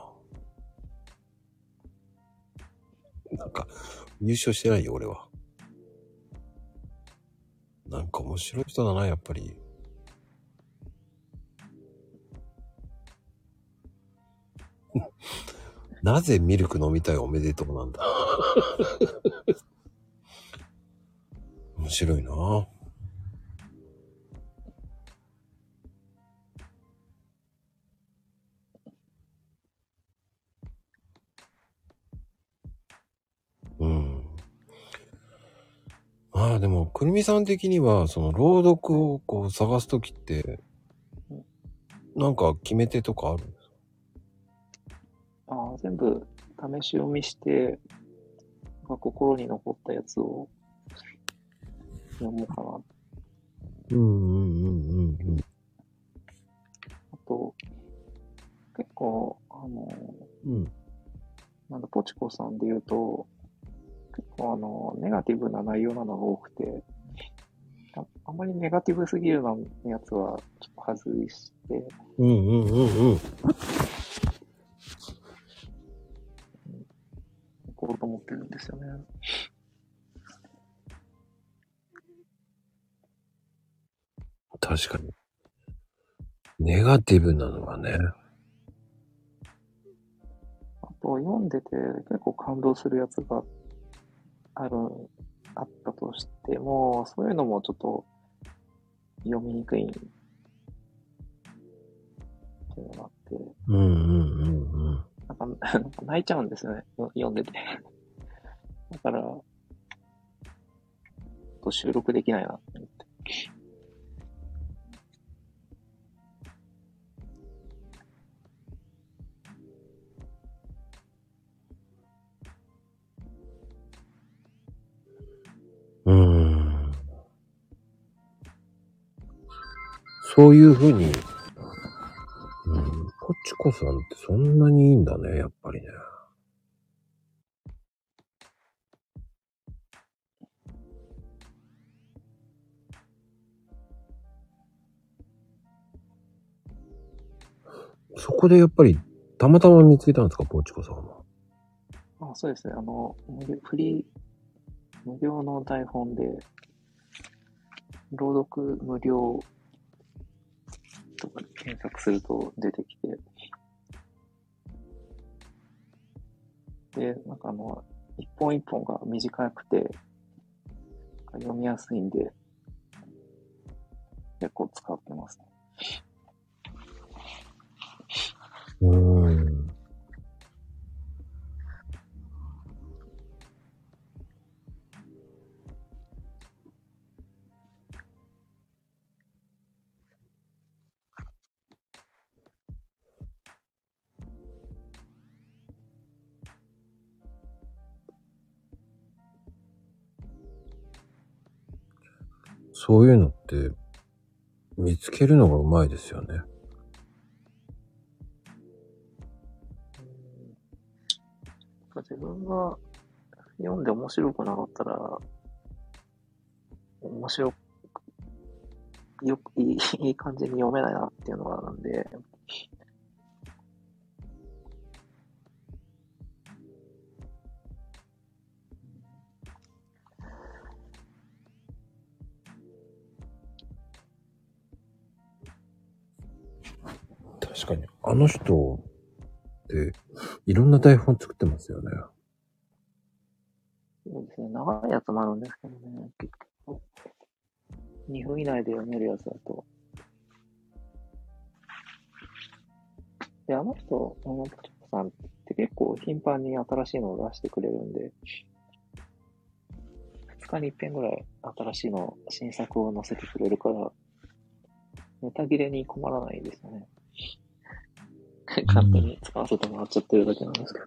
な。んか、優勝してないよ、俺は。なんか面白い人だな、やっぱり。<laughs> なぜミルク飲みたいおめでとうなんだ。面白いな。まあでも、くるみさん的には、その朗読をこう探すときってうん、なんか決め手とかあるんですか？ああ、全部試し読みして、まあ心に残ったやつを読もうかな。うんうんうんうんうん。あと、結構、あの、うん。なんだ、ポチコさんで言うと、あの、ネガティブな内容なのが多くて、ああまりネガティブすぎるなやつはちょっと外して、うんうんうんうん。いこうと思ってるんですよね。確かに。ネガティブなのはね。あと、読んでて結構感動するやつがある、あったとしても、そういうのもちょっと読みにくいっていうのがあって、うんうんうんうん。なんか <laughs> なんか泣いちゃうんですよね、よ読んでて。<laughs> だから、と収録できないなって思って。そういうふうに、うん、ポチコさんってそんなにいいんだね、やっぱりね。そこでやっぱり、たまたま見つけたんですか、ポチコさんは？あ、そうですね。あの、無料フリー、無料の台本で、朗読無料とかで検索すると出てきて、で、なんかあの、一本一本が短くて、読みやすいんで、結構使ってますね。うん。そういうのって、見つけるのがうまいですよね。自分が読んで面白くなかったら、面白く、よく、いい、いい感じに読めないなっていうのがあるんで、確かに。あの人って、いろんな台本作ってますよね。そうですね、長いやつもあるんですけどね、結構。2分以内で読めるやつだと。で、あの人、あの、ポチコさんって結構頻繁に新しいのを出してくれるんで、2日に一遍ぐらい新しいの、新作を載せてくれるから、ネタ切れに困らないですよね。<laughs> 簡単に使わせてもらっちゃってるだけなんですけど。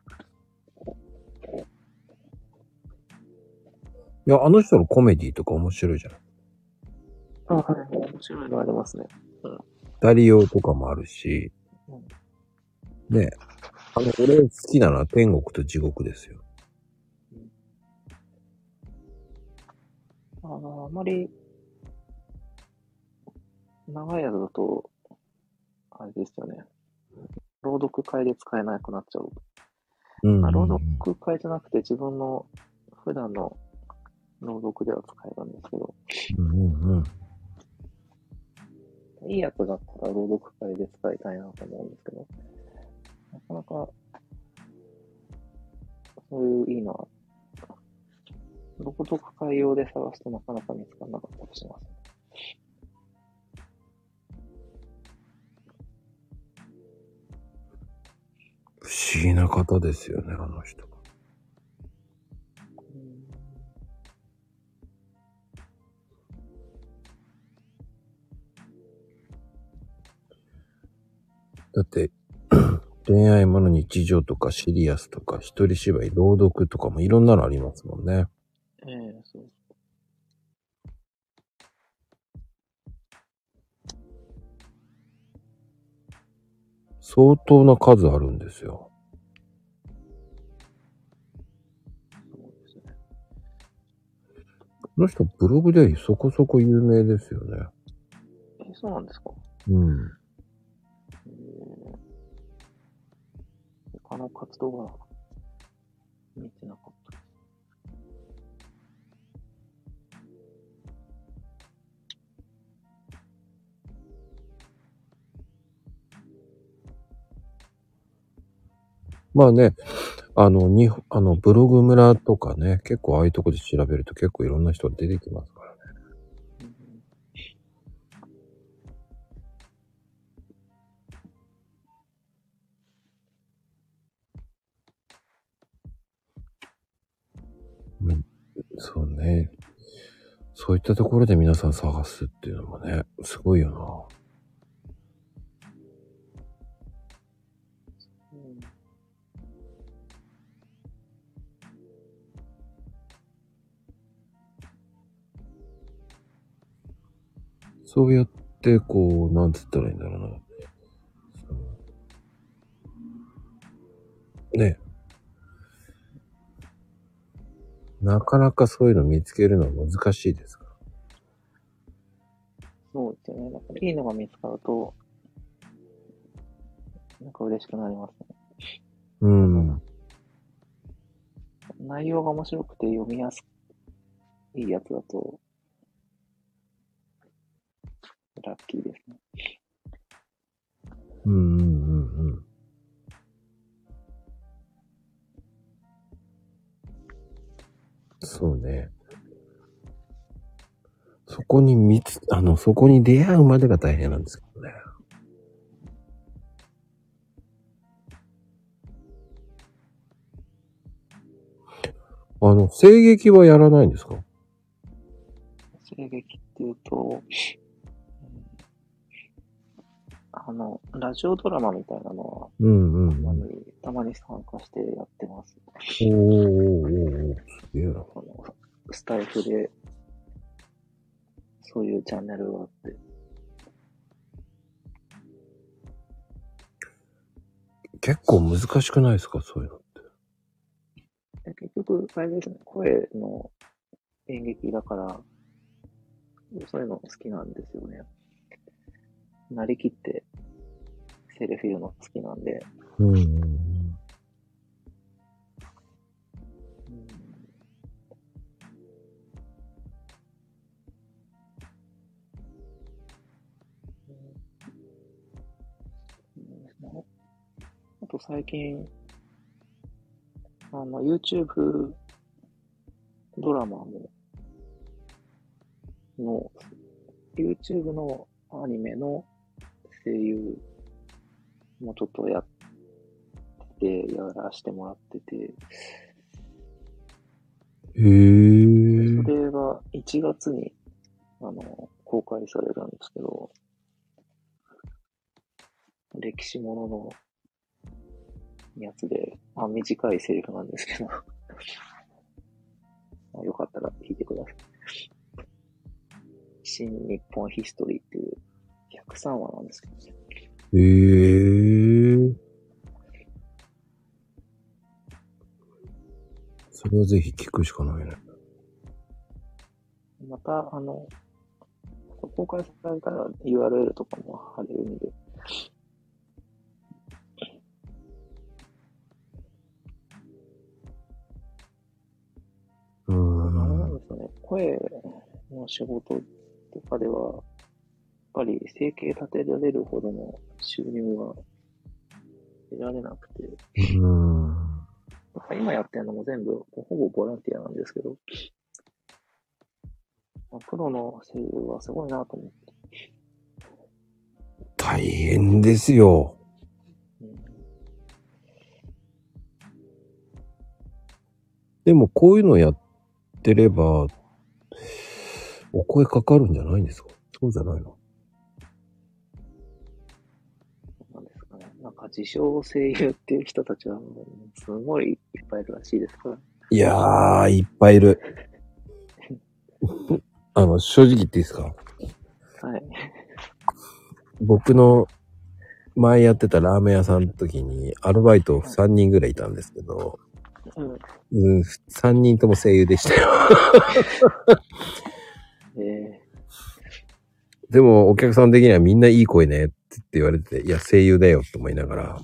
いや、あの人のコメディとか面白いじゃない。あ、はい。面白いのありますね。二人用とかもあるし、ねあの、俺好きなのは天国と地獄ですよ。あのあまり、長いやつだと、あれですよね。朗読会で使えなくなっちゃう。うんまあ、朗読会じゃなくて自分の普段の朗読では使えるんですけど、うんうんうん。いいやつだったら朗読会で使いたいなと思うんですけど、なかなか、そういういいのは、朗読会用で探すとなかなか見つからなかったりします。不思議な方ですよね、あの人。だって、<clears throat> 恋愛もの日常とかシリアスとか一人芝居、朗読とかもいろんなのありますもんね。ええそう相当な数あるんですよ。そうですね。この人ブログでそこそこ有名ですよね。え、そうなんですか？うん。えー他の活動が見てなかっまあね、あの、に、あの、ブログ村とかね、結構ああいうとこで調べると結構いろんな人が出てきますからね。うんそうね。そういったところで皆さん探すっていうのもね、すごいようそうやって、こう、なんつったらいいんだろうな。ね。なかなかそういうの見つけるのは難しいですか？ら。そうですよね。なんかいいのが見つかると、なんか嬉しくなりますね。うん。内容が面白くて読みやすいいやつだと、ラッキーですね。うんうんうんうん。そうね。そこに見つ、あの、そこに出会うまでが大変なんですけどね。あの、声劇はやらないんですか？声劇っていうと、あの、ラジオドラマみたいなのは、うんうんうん。たまに、たまに参加してやってます。おーおーおすげえな。そのスタイフで、そういうチャンネルがあって、結構難しくないですか？そういうのって。で結局、あれですね、声の演劇だから、そういうの好きなんですよね。なりきって、セリフ言うの好きなんで、うんうんうん。うんあと最近、あの、YouTube ドラマも、の、YouTube のアニメの声優もちょっとやって、やらせてもらってて、へえ。それが1月に、あの、公開されるんですけど、歴史もののやつで、まあ短いセリフなんですけど、<laughs> まあよかったら聞いてください。新日本ヒストリーっていう103話なんですけど、へえ。それはぜひ聞くしかないね。また、あの、公開されたら URL とかも貼れるんで、うあれなんん。ですよね、声の仕事とかでは、やっぱり生計立てられるほどの収入が得られなくて、うん。今やってるのも全部ほぼボランティアなんですけど、まあプロの声優はすごいなと思って、大変ですよ。うん。でもこういうのやってれば、お声かかるんじゃないんですか？そうじゃないの？か自称声優っていう人たちはすごいいっぱいいるらしいですから。いやー、いっぱいいる。<laughs> あの、正直言っていいですか？はい。僕の前やってたラーメン屋さんの時にアルバイト3人ぐらいいたんですけど、うん。うん、3人とも声優でしたよ。<laughs> えでもお客さん的にはみんないい声ねって言われてて、いや声優だよって思いながら、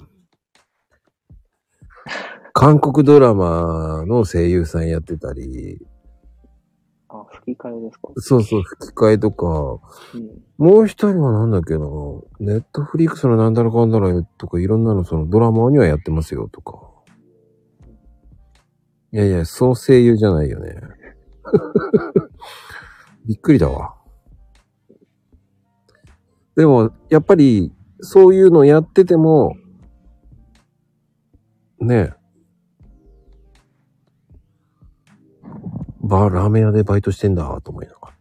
韓国ドラマの声優さんやってたり、ー、あ、吹き替えですか？そうそう、吹き替えとか、うん。もう一人はなんだっけな、ネットフリックスのなんだらかんだらとかいろんなのそのドラマにはやってますよとか。いやいや、そう声優じゃないよね。<laughs> びっくりだわ。でも、やっぱり、そういうのやってても、ねえ。バー、ラーメン屋でバイトしてんだ、と思いながら。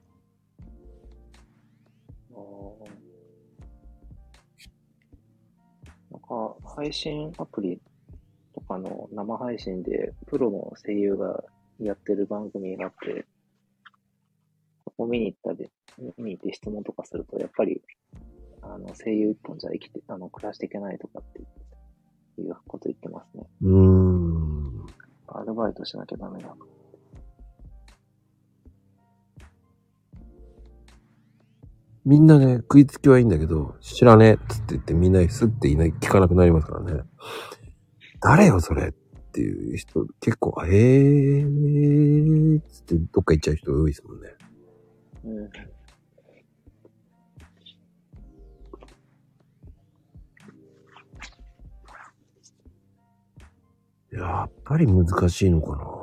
なんか、配信アプリとかの生配信で、プロの声優がやってる番組があって、ここ見に行ったり、見に行って質問とかすると、やっぱり、あの、声優一本じゃ生きて、あの、暮らしていけないとかっていうこと言ってますね。うーん。アルバイトしなきゃダメだ。みんなね、食いつきはいいんだけど、知らねえっつって言ってみんなすっていない、聞かなくなりますからね。誰よ、それっていう人、結構、えーっつってどっか行っちゃう人多いですもんね。うん。やっぱり難しいのかな。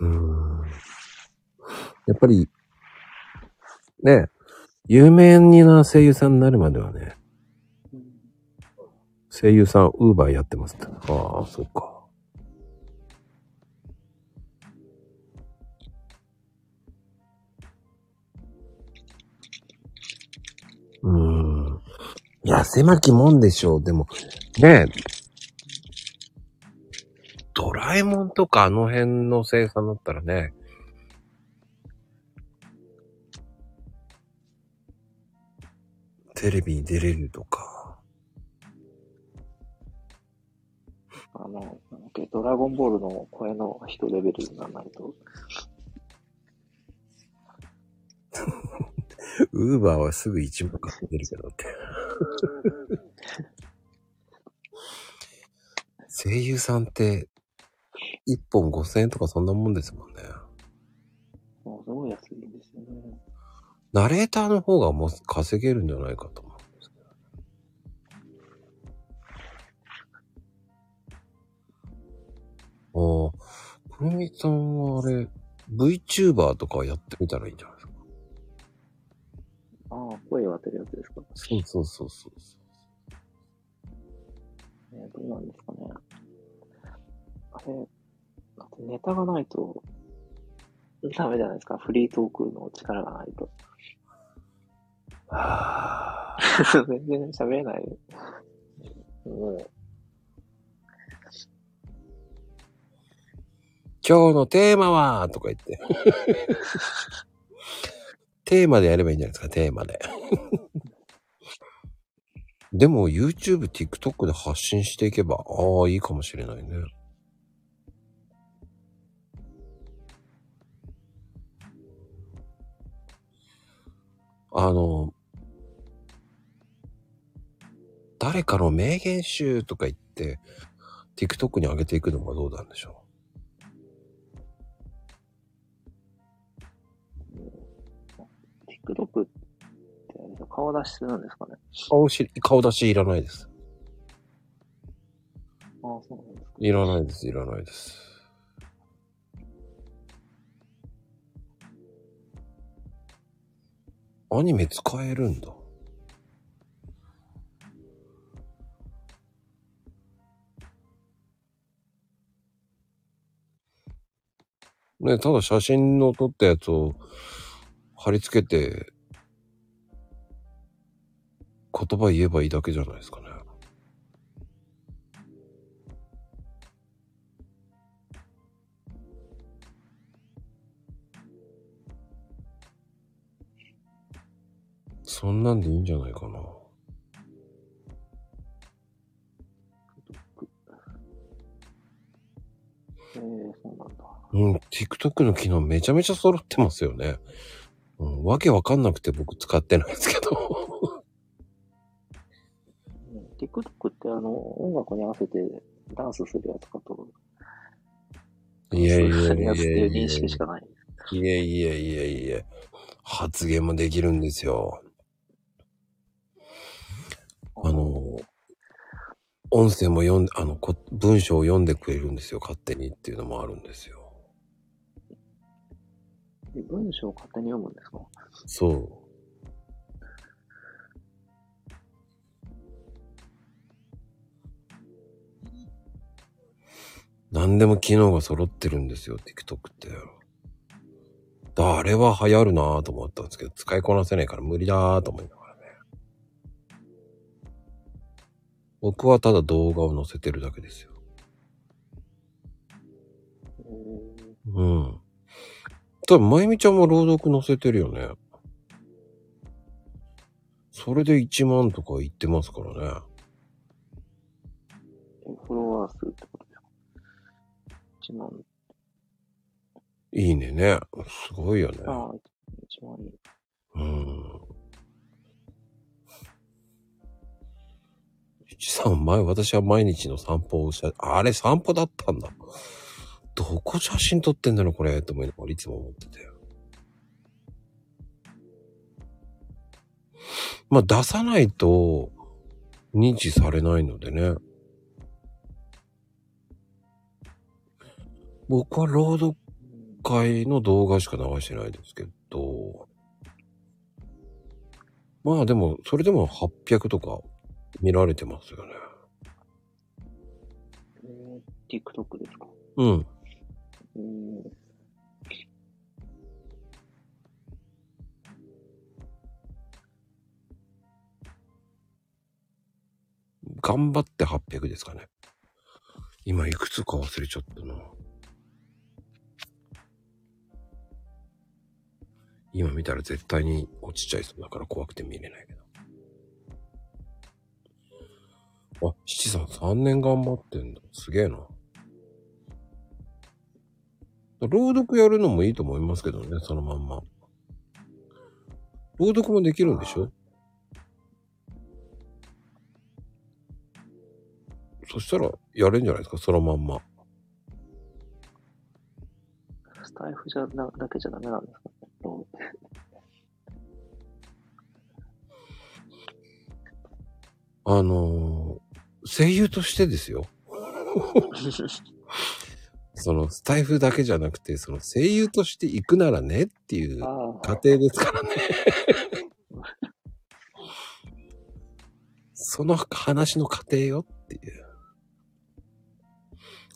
うーん。やっぱり、ね、有名な声優さんになるまではね、声優さん、ウーバーやってますって。ああ、そっか。うーん。いや、狭きもんでしょう。でも、ねえ。ドラえもんとかあの辺の生産だったらね。テレビに出れるとか。あの、ドラゴンボールの声の人レベルにならないと、<laughs> ウーバーはすぐ一万買ってるけどって。声優さんって、一本五千円とかそんなもんですもんね。もうすごい安いですよね。ナレーターの方がもう稼げるんじゃないかと思うんですけど。ああ、くるみさんはあれ、VTuber とかやってみたらいいんじゃない？ああ、声を当てるやつですか？そうそうそうそう。ね、どうなんですかね？あれ、だってネタがないと、ダメじゃないですか？フリートークの力がないと。はあ。<laughs> 全然喋れない。もう、今日のテーマはとか言って。<laughs> テーマでやればいいんじゃないですか、テーマで。<laughs> でも YouTube、TikTok で発信していけば、ああ、いいかもしれないね。あの、誰かの名言集とか言って、TikTok に上げていくのがどうなんでしょ TikTok って顔出しするんですかね？う。顔し、顔出しいらないです。ああ、そうなんですか。いらないです、いらないです。アニメ使えるんだ。ね、ただ写真の撮ったやつを貼り付けて、言葉言えばいいだけじゃないですかね。そんなんでいいんじゃないかな。えー、そうなんだ。うん、TikTok の機能めちゃめちゃ揃ってますよね。うん、わけわかんなくて僕使ってないですけど。うん TikTok ってあの、音楽に合わせてダンスするやつかと。いやいやいやいするやつっていう認やい識しかない。やいやいやいやいや。発言もできるんですよ。あの、音声も読んで、あの、こ文章を読んでくれるんですよ、勝手にっていうのもあるんですよ。え文章を勝手に読むんですか？そう。何でも機能が揃ってるんですよ、TikTok って。だあれは流行るなぁと思ったんですけど、使いこなせないから無理だーと思いながらね。僕はただ動画を載せてるだけですよ。えーうん。ただ、まゆみちゃんも朗読載せてるよね。それで1万とか言ってますからね。えフォロワー数ってことですか？一万、いいねね。すごいよね。ああ、一万いい。うん。一さん、前、私は毎日の散歩をした、あれ散歩だったんだ。どこ写真撮ってんだろ、これ、と思いながらいつも思ってて。まあ、出さないと認知されないのでね。僕は朗読会の動画しか流してないですけど、まあでも、それでも800とか見られてますよね。えー、TikTok ですか？うん。えー、頑張って800ですかね。今いくつか忘れちゃったな。今見たら絶対に落ちちゃいそうだから怖くて見れないけど。あ、七さん3年頑張ってんだ。すげえな。朗読やるのもいいと思いますけどね、そのまんま。朗読もできるんでしょ？そしたらやれんじゃないですか、そのまんま。スタイフじゃなだけじゃダメなんですか？あのー声優としてですよ。<laughs> そのスタイフだけじゃなくて、その声優として行くならねっていうあ過程ですからね。<laughs> その話の過程よっていう。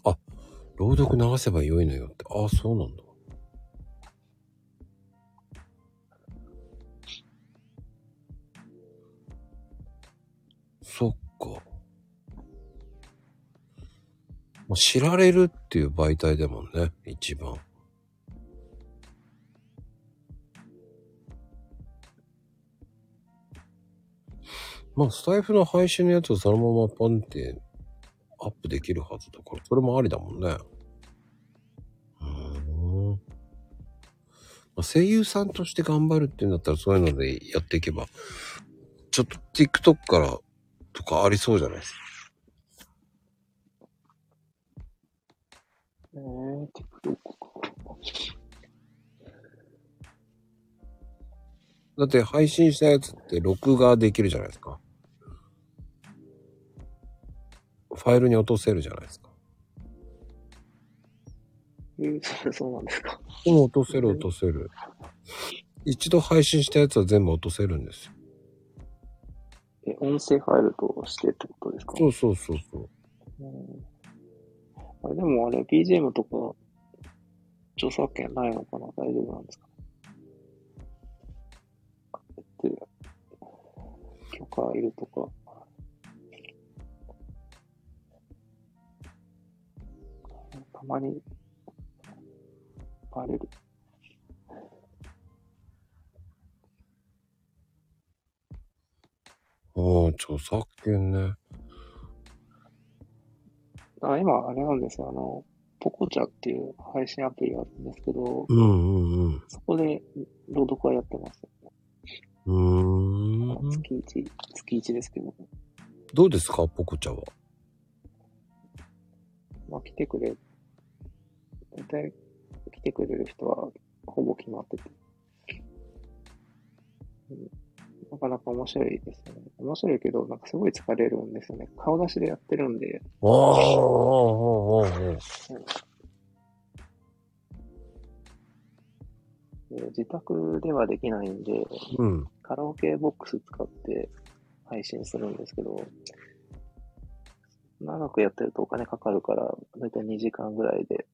あ、朗読流せばよいのよって。ああ、そうなんだ。まあ知られるっていう媒体だもね、一番。まあ、スタイフの配信のやつをそのままポンってアップできるはずだから、それもありだもんね。うん。まあ、声優さんとして頑張るっていうんだったらそういうのでやっていけば、ちょっと TikTok からとかありそうじゃないですか。えー、TikTok か。だって配信したやつって録画できるじゃないですか。ファイルに落とせるじゃないですか。えー、そうそうなんですか。でも落とせる落とせる。一度配信したやつは全部落とせるんですよ。え、音声ファイルとしてってことですか？そうそうそうそう。うんあれでもあれ、BGM とか著作権ないのかな？大丈夫なんですか？って、許可いるとか。たまに、バレる。おー、著作権ね。あ今、あれなんですよ。あの、ポコチャっていう配信アプリがあるんですけど、うんうんうん。そこで朗読はやってます。うーん。月1、月1ですけど、どうですかポコちゃんは？まあ来てくれ、大体来てくれる人はほぼ決まってて、うんなかなか面白いですよね。面白いけど、なんかすごい疲れるんですよね。顔出しでやってるんで、おーおーおーおーで自宅ではできないんで、うん。カラオケボックス使って配信するんですけど、長くやってるとお金かかるから、だいたい2時間ぐらいで、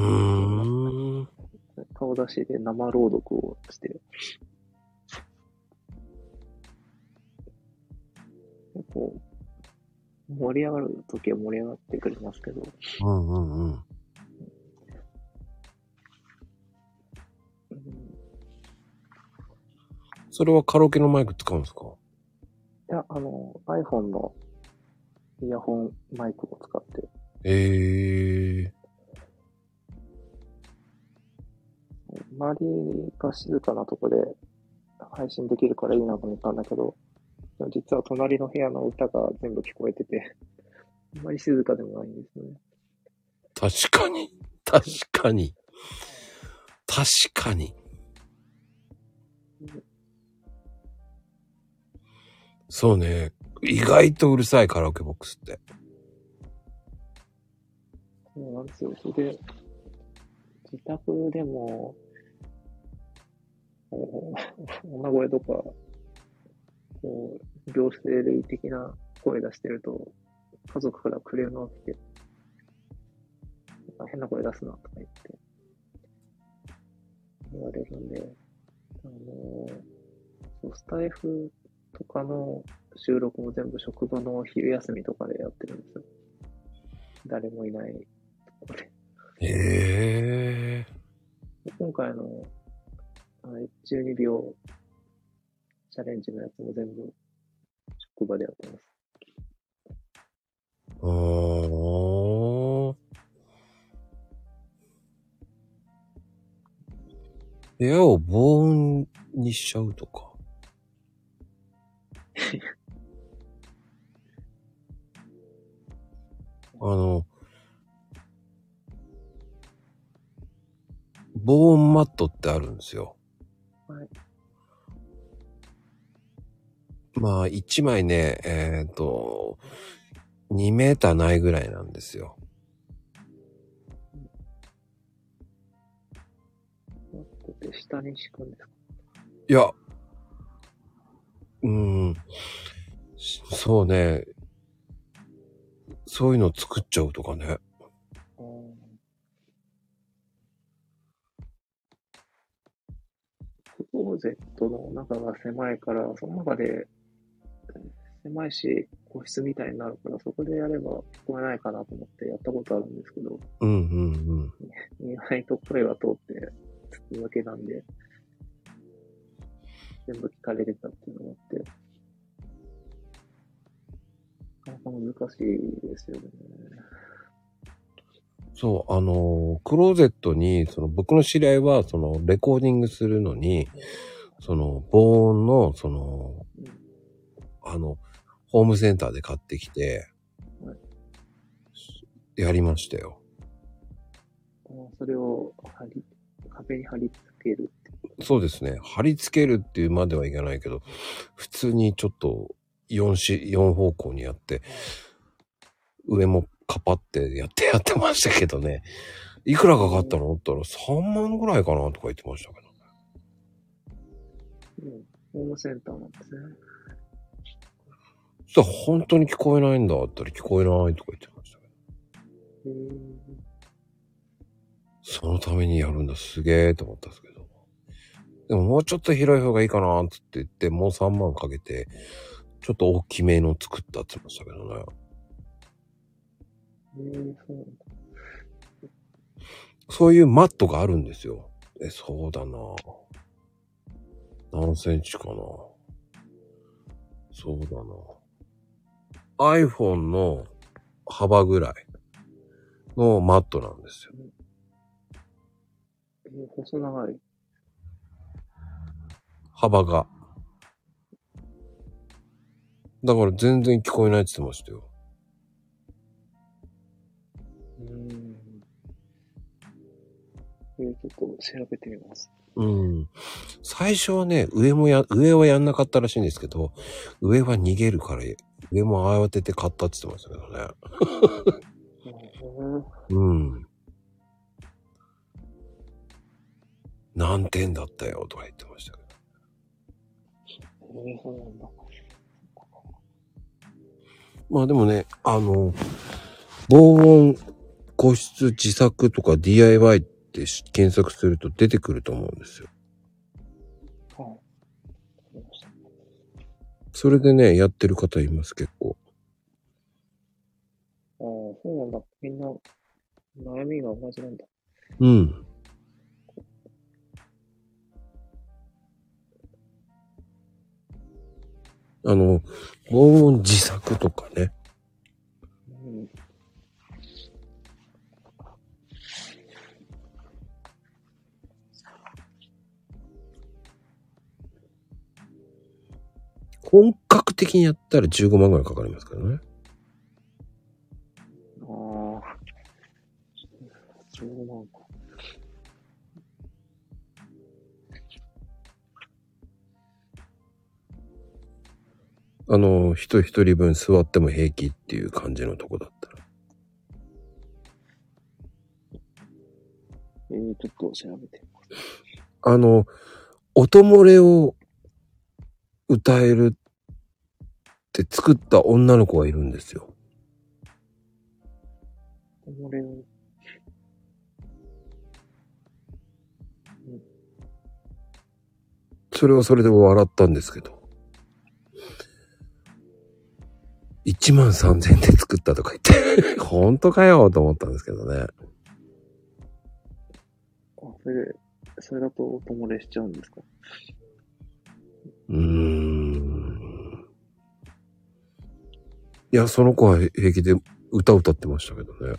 ん。顔出しで生朗読をして、結構、盛り上がるときは盛り上がってくれますけど、うんうんうん。うん。それはカラオケのマイク使うんですか？いや、あの、iPhone のイヤホンマイクを使って、ええ周りが静かなとこで配信できるからいいなと思ったんだけど、実は隣の部屋の歌が全部聞こえてて、あんまり静かでもないんですよね。確かに。確かに。確かに。そうね。意外とうるさいカラオケボックスって。そうなんですよ。それで、自宅でも、お女声とか、こう、両声類的な声出してると、家族からクレームが来て、変な声出すなとか言って、言われるんで、あの、そうスタイフとかの収録も全部職場の昼休みとかでやってるんですよ。誰もいないところで。ええ今回の、あれ12秒チャレンジのやつも全部職場でやってます。あー部屋を防音にしちゃうとか。<laughs> あの、防音マットってあるんですよ。はい。まあ、1枚ね、えっ、と、2メーターないぐらいなんですよ。下に敷くんですか？いや、うーん、しそうね、そういうの作っちゃうとかね。クローゼットの中が狭いから、その中で、狭いし、個室みたいになるから、そこでやれば聞こえないかなと思ってやったことあるんですけど、うんうんうん。意外と声が通って、筒抜けなんで、全部聞かれてたっていうのがあって、なかなか難しいですよね。そう、あの、クローゼットに、その、僕の知り合いは、その、レコーディングするのに、その、防音の、その、うんあの、ホームセンターで買ってきてはい、やりましたよ。あそれを貼り、壁に貼り付けるってそうですね。貼り付けるっていうまではいかないけど、普通にちょっと4し、4方向にやって、上もカパってやってやってましたけどね。いくらかかったの？ったら3万ぐらいかなとか言ってましたけど。うんホームセンターなんですね。そしたら本当に聞こえないんだったら聞こえないとか言ってましたけど。そのためにやるんだ、すげえと思ったんですけど。でももうちょっと広い方がいいかなって言って、もう3万かけて、ちょっと大きめの作ったって言ってましたけどね。えー、そういうマットがあるんですよ。え、そうだな何センチかなそうだな iPhone の幅ぐらいのマットなんですよ。えー、細長い。幅が。だから全然聞こえないって言ってましたよ。えー、ちょっと調べてみます。うん。最初はね、上もや、上はやんなかったらしいんですけど、上は逃げるから、上も慌てて買ったって言ってましたけどね。うんうん。何点だったよとか言ってましたけど。えー、そうなんだ。まあでもね、あの、防音個室自作とか DIY ってし検索すると出てくると思うんですよ。はい。それでね、やってる方います結構。ああ、そうなんだ。みんな、悩みが同じなんだ。うん。あの、防音自作とかね。本格的にやったら15万ぐらいかかりますからね。ああ。そうなんだ。あの、人一人分座っても平気っていう感じのとこだったら。えー、ちょっと調べてみます。あの、音漏れを歌えるって作った女の子がいるんですよ。これを、それはそれで笑ったんですけど。1万3000円で作ったとか言って、<laughs> 本当かよと思ったんですけどね。あ、それで、それだと音漏れしちゃうんですか？うーん。いや、その子は平気で歌歌ってましたけどね。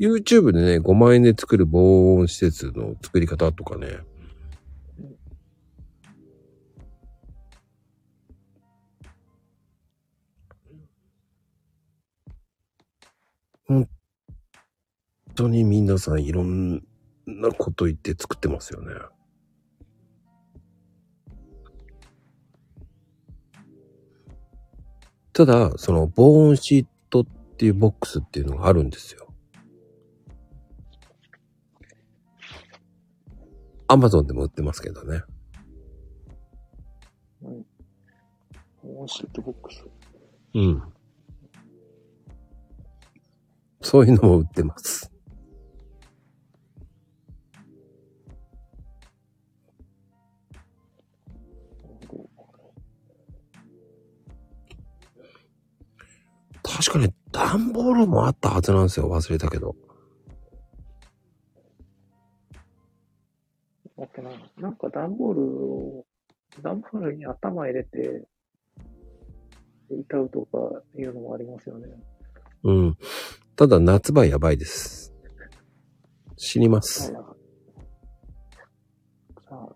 YouTube でね、5万円で作る防音施設の作り方とかね。本当に皆さんいろんなこと言って作ってますよね。ただ、その防音シートっていうボックスっていうのがあるんですよ。アマゾンでも売ってますけどね。うん。オンシートボックス？うん。そういうのも売ってます。確かね、段ボールもあったはずなんですよ。忘れたけど。あとな、なんか段ボールを、段ボールに頭入れて、歌うとかいうのもありますよね。うん。ただ夏場やばいです。死にまあす。あ、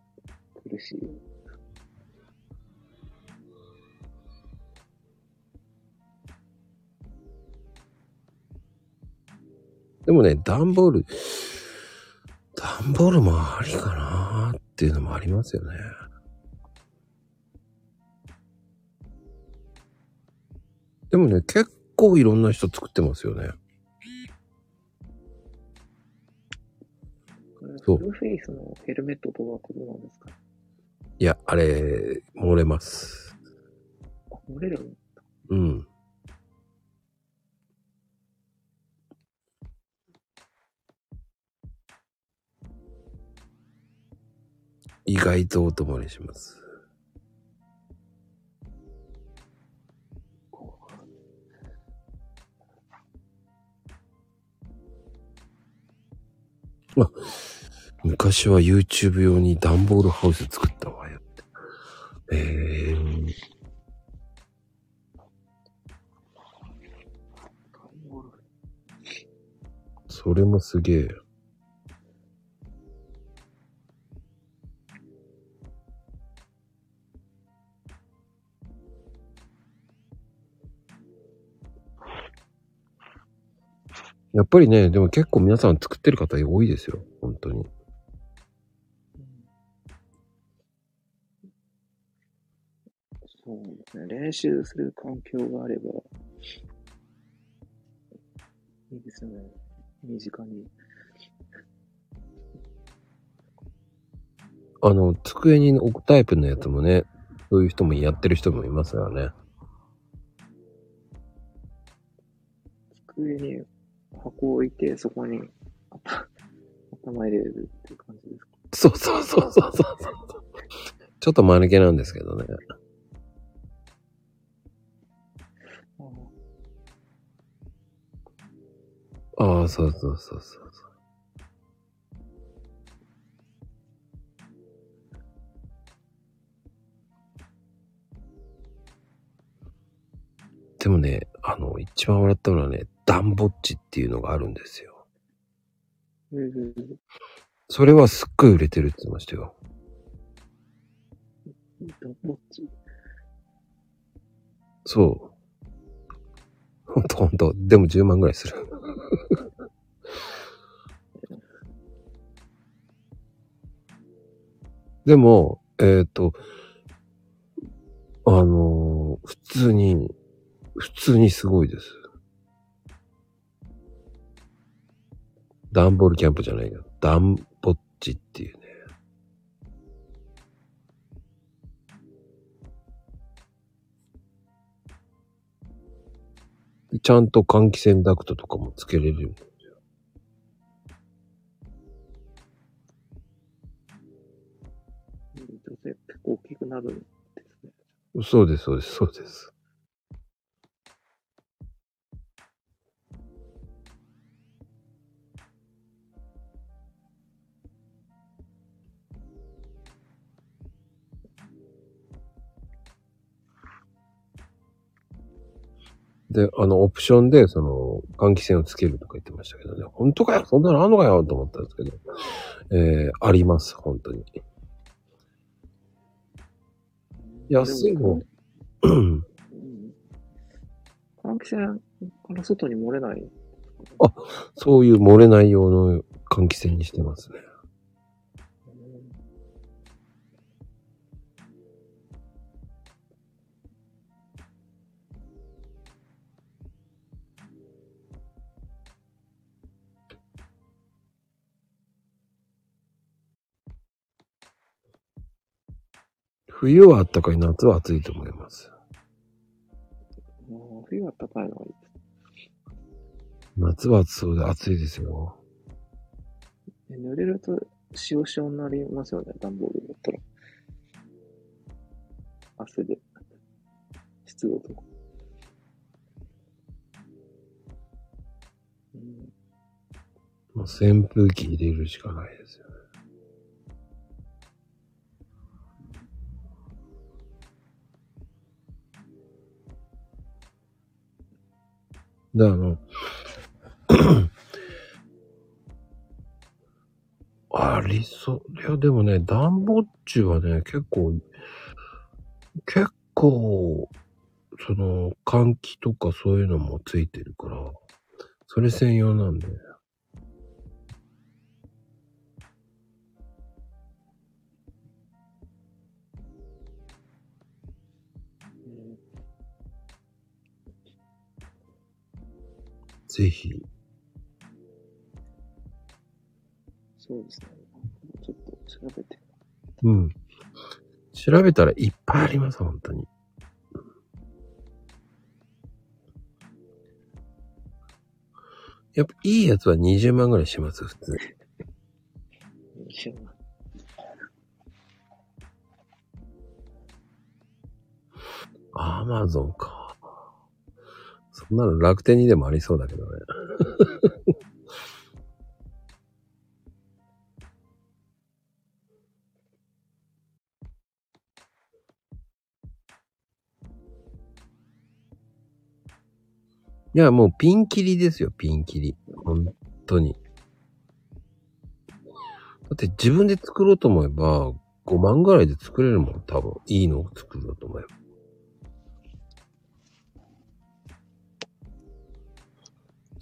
苦しい。でもね、段ボール、段ボールもありかなーっていうのもありますよね。でもね、結構いろんな人作ってますよね。そうフルフェイスのヘルメットとはどうなんですかいや、あれ、漏れます。あ、漏れるのうん。意外と音漏れします。あ、昔は YouTube 用に段ボールハウス作ったわよって。えー、それもすげえ。やっぱりね、でも結構皆さん作ってる方多いですよ。本当に。そうですね。練習する環境があれば、いいですよね。身近に。あの、机に置くタイプのやつもね、そういう人もやってる人もいますよね。机に箱を置いて、そこに頭頭入れるっていう感じですか？そうそうそうそうそう。ちょっと間抜けなんですけどね。ああ、そうそうそうそうそう。でもね、あの、一番笑ったのはね、ダンボッチっていうのがあるんですよ。うんうんそれはすっごい売れてるって言ってましたよ。ダンボッチ。そう。ほんとほんと。でも10万ぐらいする。でも、えっ、と、あのー普通に、普通にすごいです。ダンボールキャンプじゃないよ。ダンボッチっていうね。ちゃんと換気扇ダクトとかもつけれる。うん女性結構大きくなるんですね。そうです、そうです、そうです。で、あの、オプションで、その、換気扇をつけるとか言ってましたけどね。本当かよ？そんなのあんのかよ？と思ったんですけど。えー、あります、本当に。安いの？うんうん換気扇から外に漏れない。そういう漏れない用の換気扇にしてますね。冬は暖かい、夏は暑いと思います。冬は暖かいのがいいです。夏は暑そうで暑いですよ。え濡れると塩塩になりますよね、段ボールだったら。汗で。湿度とか。うん、もう扇風機入れるしかないですよで、あの、<clears throat> ありそう。いや、でもね、ダンボッチはね、結構、結構、その、換気とかそういうのもついてるから、それ専用なんで。ぜひ。そうですね。ちょっと調べて。うん。調べたらいっぱいあります、本当に。やっぱいいやつは20万ぐらいします、普通。一緒なアマゾンか。そんなの楽天にでもありそうだけどね。いや、もうピンキリですよ、ピンキリ。本当に。だって自分で作ろうと思えば、5万ぐらいで作れるもん、多分。いいのを作ろうと思えば。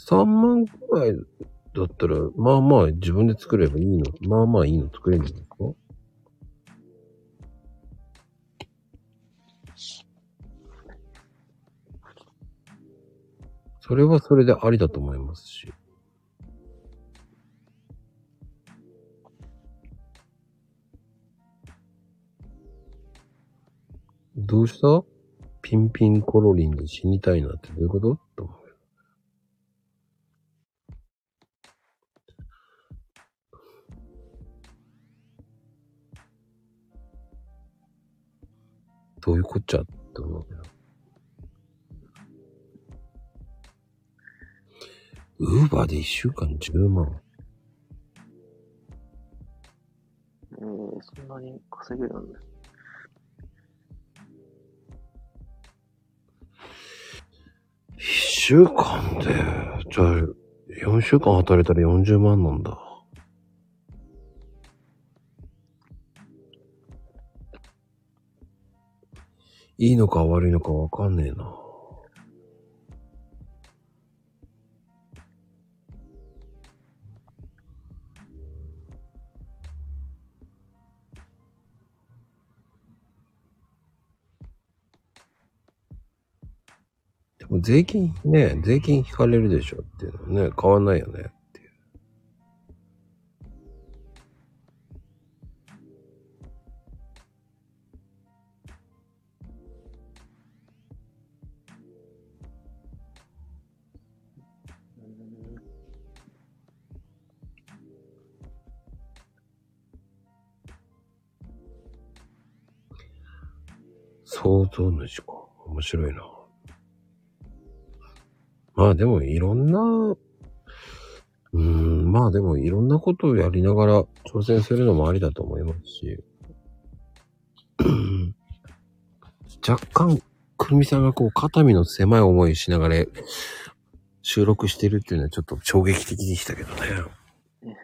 3万ぐらいだったら、まあまあ自分で作ればいいの、まあまあいいの作れるんですか？それはそれでありだと思いますし。どうした？ピンピンコロリンで死にたいなってどういうこと？と思どういうこっちゃって思うけど。ウーバーで一週間10万。えー、そんなに稼げるんだ。一週間で、じゃあ、4週間働いたら40万なんだ。いいのか悪いのかわかんねえな。でも税金ね、税金引かれるでしょっていうのはね、変わんないよね想像主か。面白いな。まあでもいろんな、うーん、まあでもいろんなことをやりながら挑戦するのもありだと思いますし。う <clears throat> ん若干、くるみさんがこう肩身の狭い思いしながら収録してるっていうのはちょっと衝撃的でしたけどね。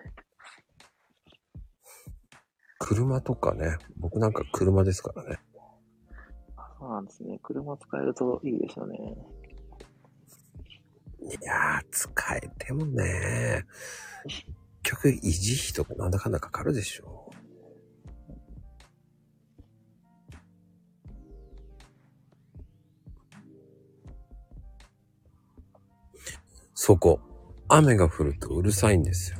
車とかね、僕なんか車ですからね。そうなんですね。車使えるといいですよね。いやー、使えてもね、結局維持費とかなんだかんだかかるでしょ。そこ、雨が降るとうるさいんですよ。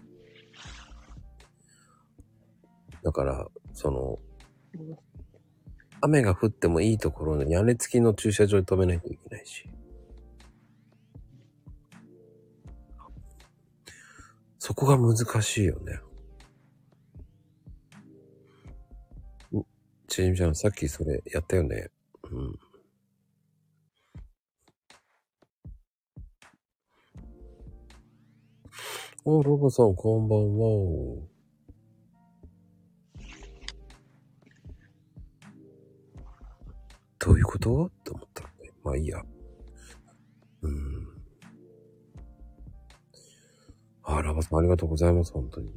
だから、その、雨が降ってもいいところの屋根付きの駐車場に止めないといけないし。そこが難しいよね。んちじみちゃん、さっきそれやったよね。うん。お、ロボさん、こんばんは。どういうこと？って思ったらね。まあいいや。うん。あ、ラバさんありがとうございます、本当に。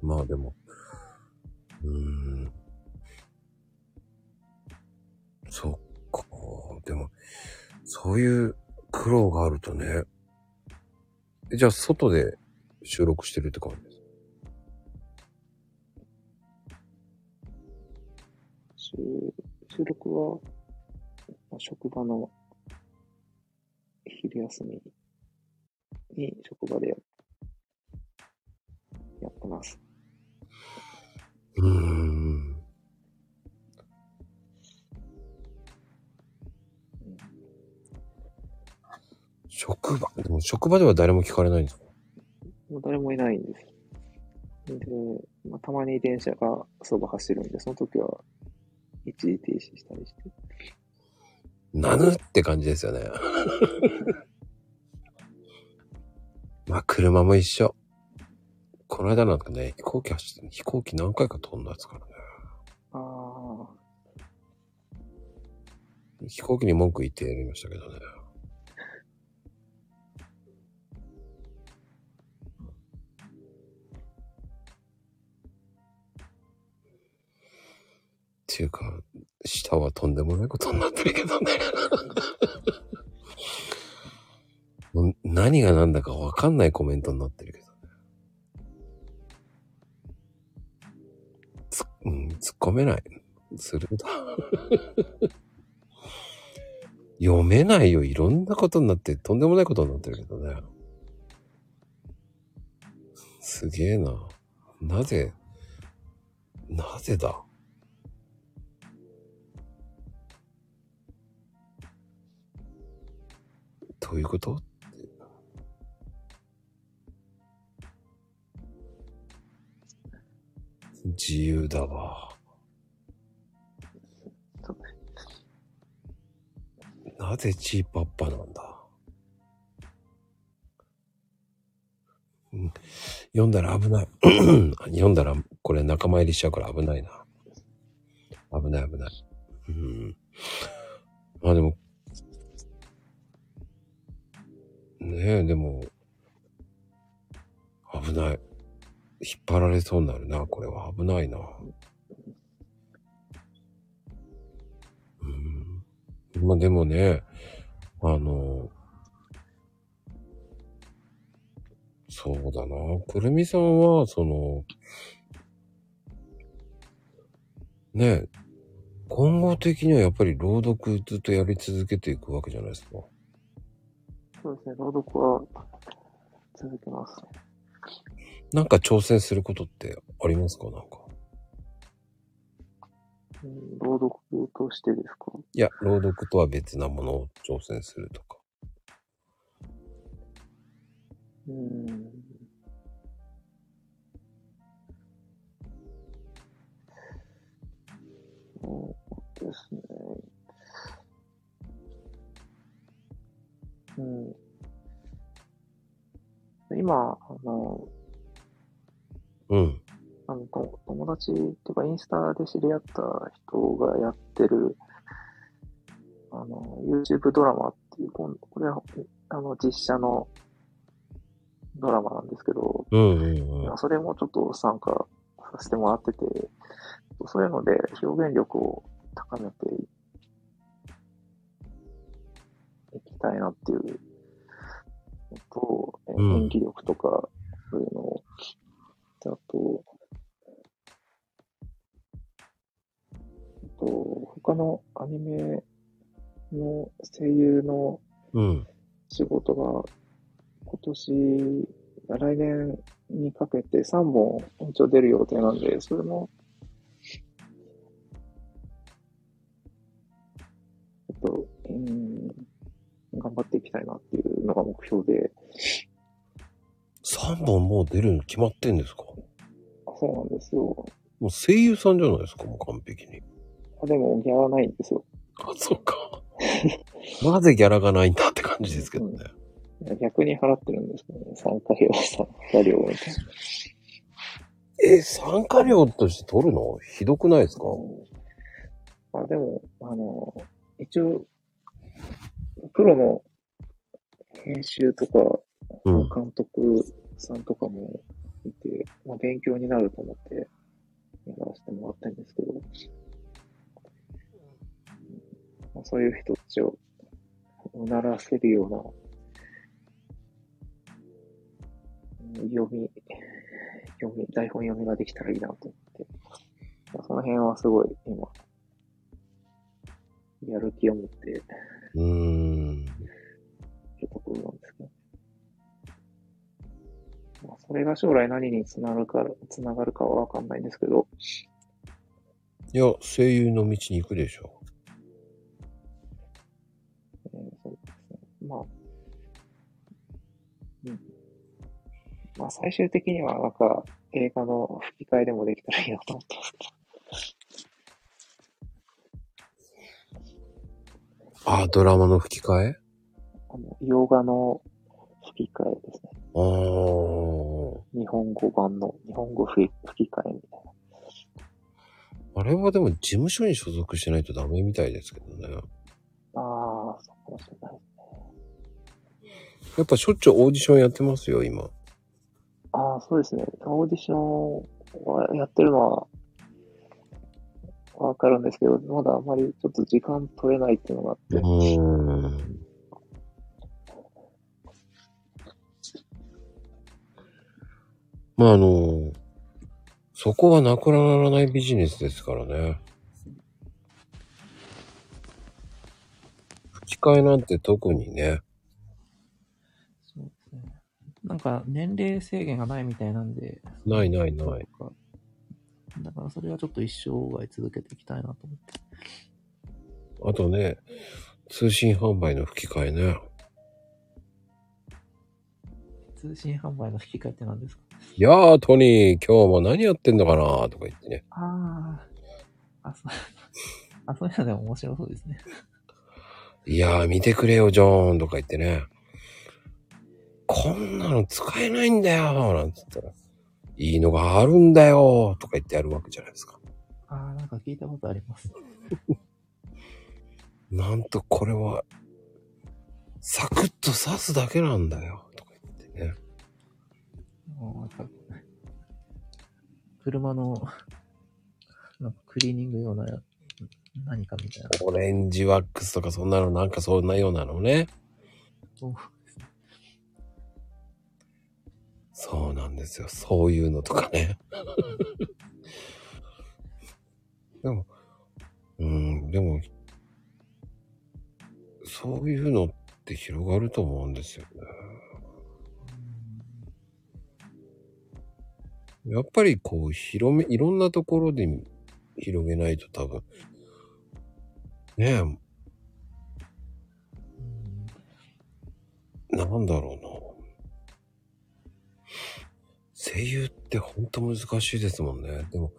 まあでも、うーん。そっか。でも、そういう苦労があるとね。えじゃあ、外で収録してるって感じ？収収録は、まあ職場の昼休みに職場でややってます。うーん。職場、でも職場では誰も聞かれないんですか？もう誰もいないんです。で、まあ、たまに電車がそば走るんで、その時は一時停止したりして。なぬって感じですよね。<laughs> まあ、車も一緒。この間なんかね、飛行機走って、飛行機何回か飛んだですからね。ああ、飛行機に文句言ってやりましたけどね。っていうか、下はとんでもないことになってるけどね。<laughs> もう何が何だかわかんないコメントになってるけどね。つ、うん、突っ込めない。するだ。<laughs> 読めないよ。いろんなことになって、とんでもないことになってるけどね。すげえな。なぜ、なぜだ？どういうこと？自由だわ。なぜチーパッパなんだ、読んだら危ない。<clears throat> 読んだらこれ仲間入りしちゃうから危ないな。危ない危ない。うん。まあでも、ねえ、でも、危ない。引っ張られそうになるな、これは。危ないな。うん。まあでもね、あの、そうだな。くるみさんは、その、ねえ、今後的にはやっぱり朗読ずっとやり続けていくわけじゃないですか。そうですね、朗読は続けますね。なんか挑戦することってありますか？なんか。うん朗読としてですか？いや、朗読とは別なものを挑戦するとか。うん。そうですね。うん。今、あの、うん。あの、と友達っていうか、インスタで知り合った人がやってる、あの、YouTube ドラマっていう、これは、あの、実写のドラマなんですけど、うんうんうん。それもちょっと参加させてもらってて、そういうので表現力を高めていきたいなっていう。のと、えうん。演技力とか、そういうのを、あと、あと、他のアニメの声優のうん。仕事が今年、来年にかけて3本一応出る予定なんで、それも、ちょっと、うん、頑張っていきたいなっていうのが目標で、3本もう出るの決まってんですか？そうなんですよ。もう声優さんじゃないですか？もう完璧に。あでも、ギャラないんですよ。あ、そうか。なぜギャラがないんだって感じですけどね。いや逆に払ってるんですけどね。参加料、参加料みたいな。え、参加料として取るの？ひどくないですか？あでも、あの、一応、プロの編集とか、うん。監督さんとかもいて、まあ、勉強になると思ってやらせてもらったんですけど、まあ、そういう人たちをうならせるようなうん読み、読み、台本読みができたらいいなと思って、まあ、その辺はすごい今、やる気を持って、うーん。ちょっところなんですけど。まあ、それが将来何につながるか、つながるかはわかんないんですけど、いや、声優の道に行くでしょ。えーそうですね。まあ、うん。まあ、最終的には、なんか、映画の吹き替えでもできたらいいなと思ってますけど。あ、ドラマの吹き替え？あの、洋画の吹き替えですね。あー。日本語版の、日本語吹き吹き替えみたいな。あれはでも事務所に所属してないとダメみたいですけどね。ああ、そうかもしれない。やっぱしょっちゅうオーディションやってますよ、今。ああ、そうですね。オーディションはやってるのは、わかるんですけど、まだあんまりちょっと時間取れないっていうのがあって、うーん。まああの、そこはなくならないビジネスですからね。吹き替えなんて特にね。そうですね。なんか、年齢制限がないみたいなんで。ないないない。だからそれはちょっと一生涯続けていきたいなと思って。あとね、通信販売の吹き替えね。通信販売の引き換えって何ですか？いやー、トニー、今日も何やってんのかな？とか言ってね。ああ。あ、そう。あ、そういうのでも面白そうですね。いやー、見てくれよ、ジョーンとか言ってね。こんなの使えないんだよなんつったら、いいのがあるんだよとか言ってやるわけじゃないですか。ああ、なんか聞いたことあります。<laughs> なんとこれは、サクッと刺すだけなんだよとか言ってね。もうなんか車の、<laughs> なんかクリーニング用な何かみたいな。オレンジワックスとかそんなのなんかそんなようなのね。そうなんですよ。そういうのとかね。<laughs> でも、うん、でも、そういうのって広がると思うんですよね。やっぱりこう、広め、いろんなところで広げないと多分、ねえ、なんだろうな。声優ってほんと難しいですもんね。でも、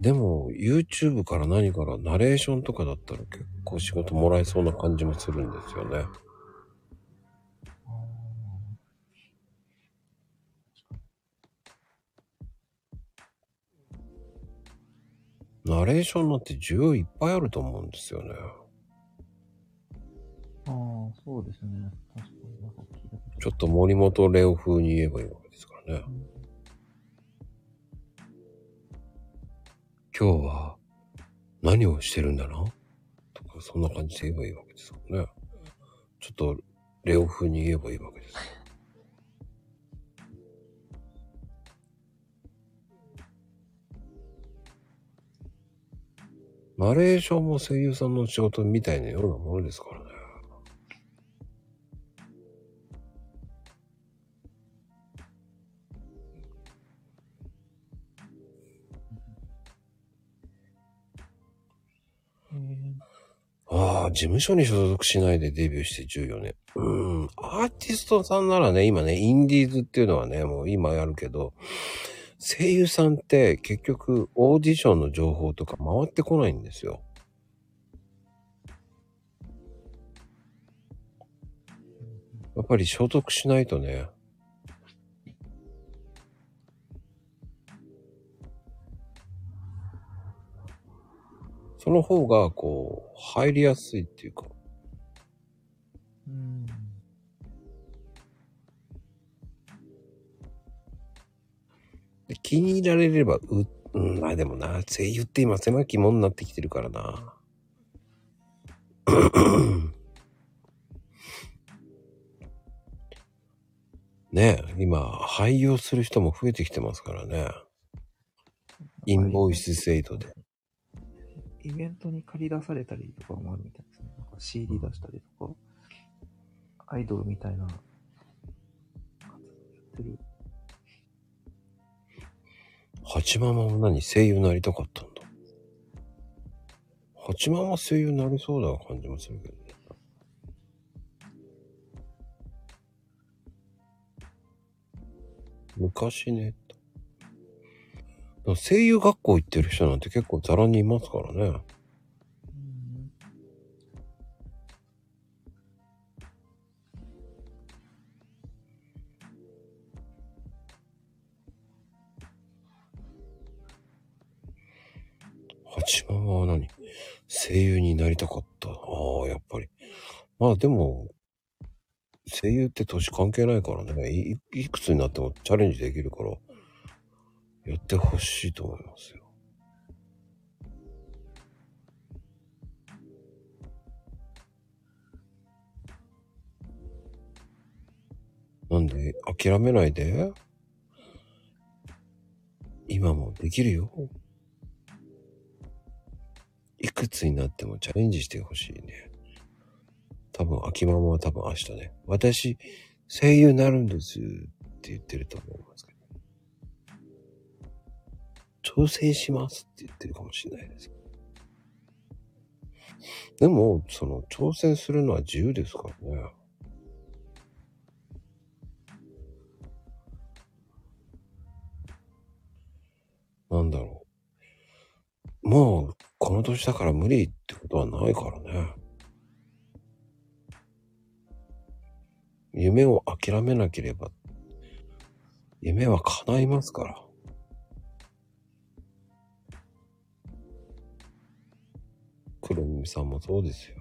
でも YouTube から何からナレーションとかだったら結構仕事もらえそうな感じもするんですよね。ナレーションなんて需要いっぱいあると思うんですよね。ああ、そうですね。確かになんか聞いたちょっと森本レオ風に言えばいいわけですからね。今日は何をしてるんだなとか、そんな感じで言えばいいわけですよね。ちょっとレオ風に言えばいいわけです。ナレーションも声優さんの仕事みたいなようなものですからああ、事務所に所属しないでデビューして14年。うん。アーティストさんならね、今ね、インディーズっていうのはね、もう今やるけど、声優さんって結局オーディションの情報とか回ってこないんですよ。やっぱり所属しないとね。その方が、こう、入りやすいっていうか。うん。で気に入られれば、う、うん、まあでもな、声優って今狭き門になってきてるからな。ねえ、今、廃業する人も増えてきてますからね。インボイス制度で。イベントに借り出されたりとかもあるみたいですね。なんか CD 出したりとか。アイドルみたいなやってる。ハチママも何声優になりたかったんだ？ハチママ声優になりそうな感じもするけどね。昔ね。声優学校行ってる人なんて結構ザラにいますからね。うんハチママは何？声優になりたかった。ああ、やっぱり。まあでも、声優って年関係ないからね。いいくつになってもチャレンジできるから、やってほしいと思いますよ。なんで、諦めないで。今もできるよ。いくつになってもチャレンジしてほしいね。多分、秋ママは多分明日ね、私、声優になるんですって言ってると思います挑戦しますって言ってるかもしれないです。でも、その、挑戦するのは自由ですからね。なんだろう。もう、この年だから無理ってことはないからね。夢を諦めなければ、夢は叶いますから。黒耳さんもそうですよ。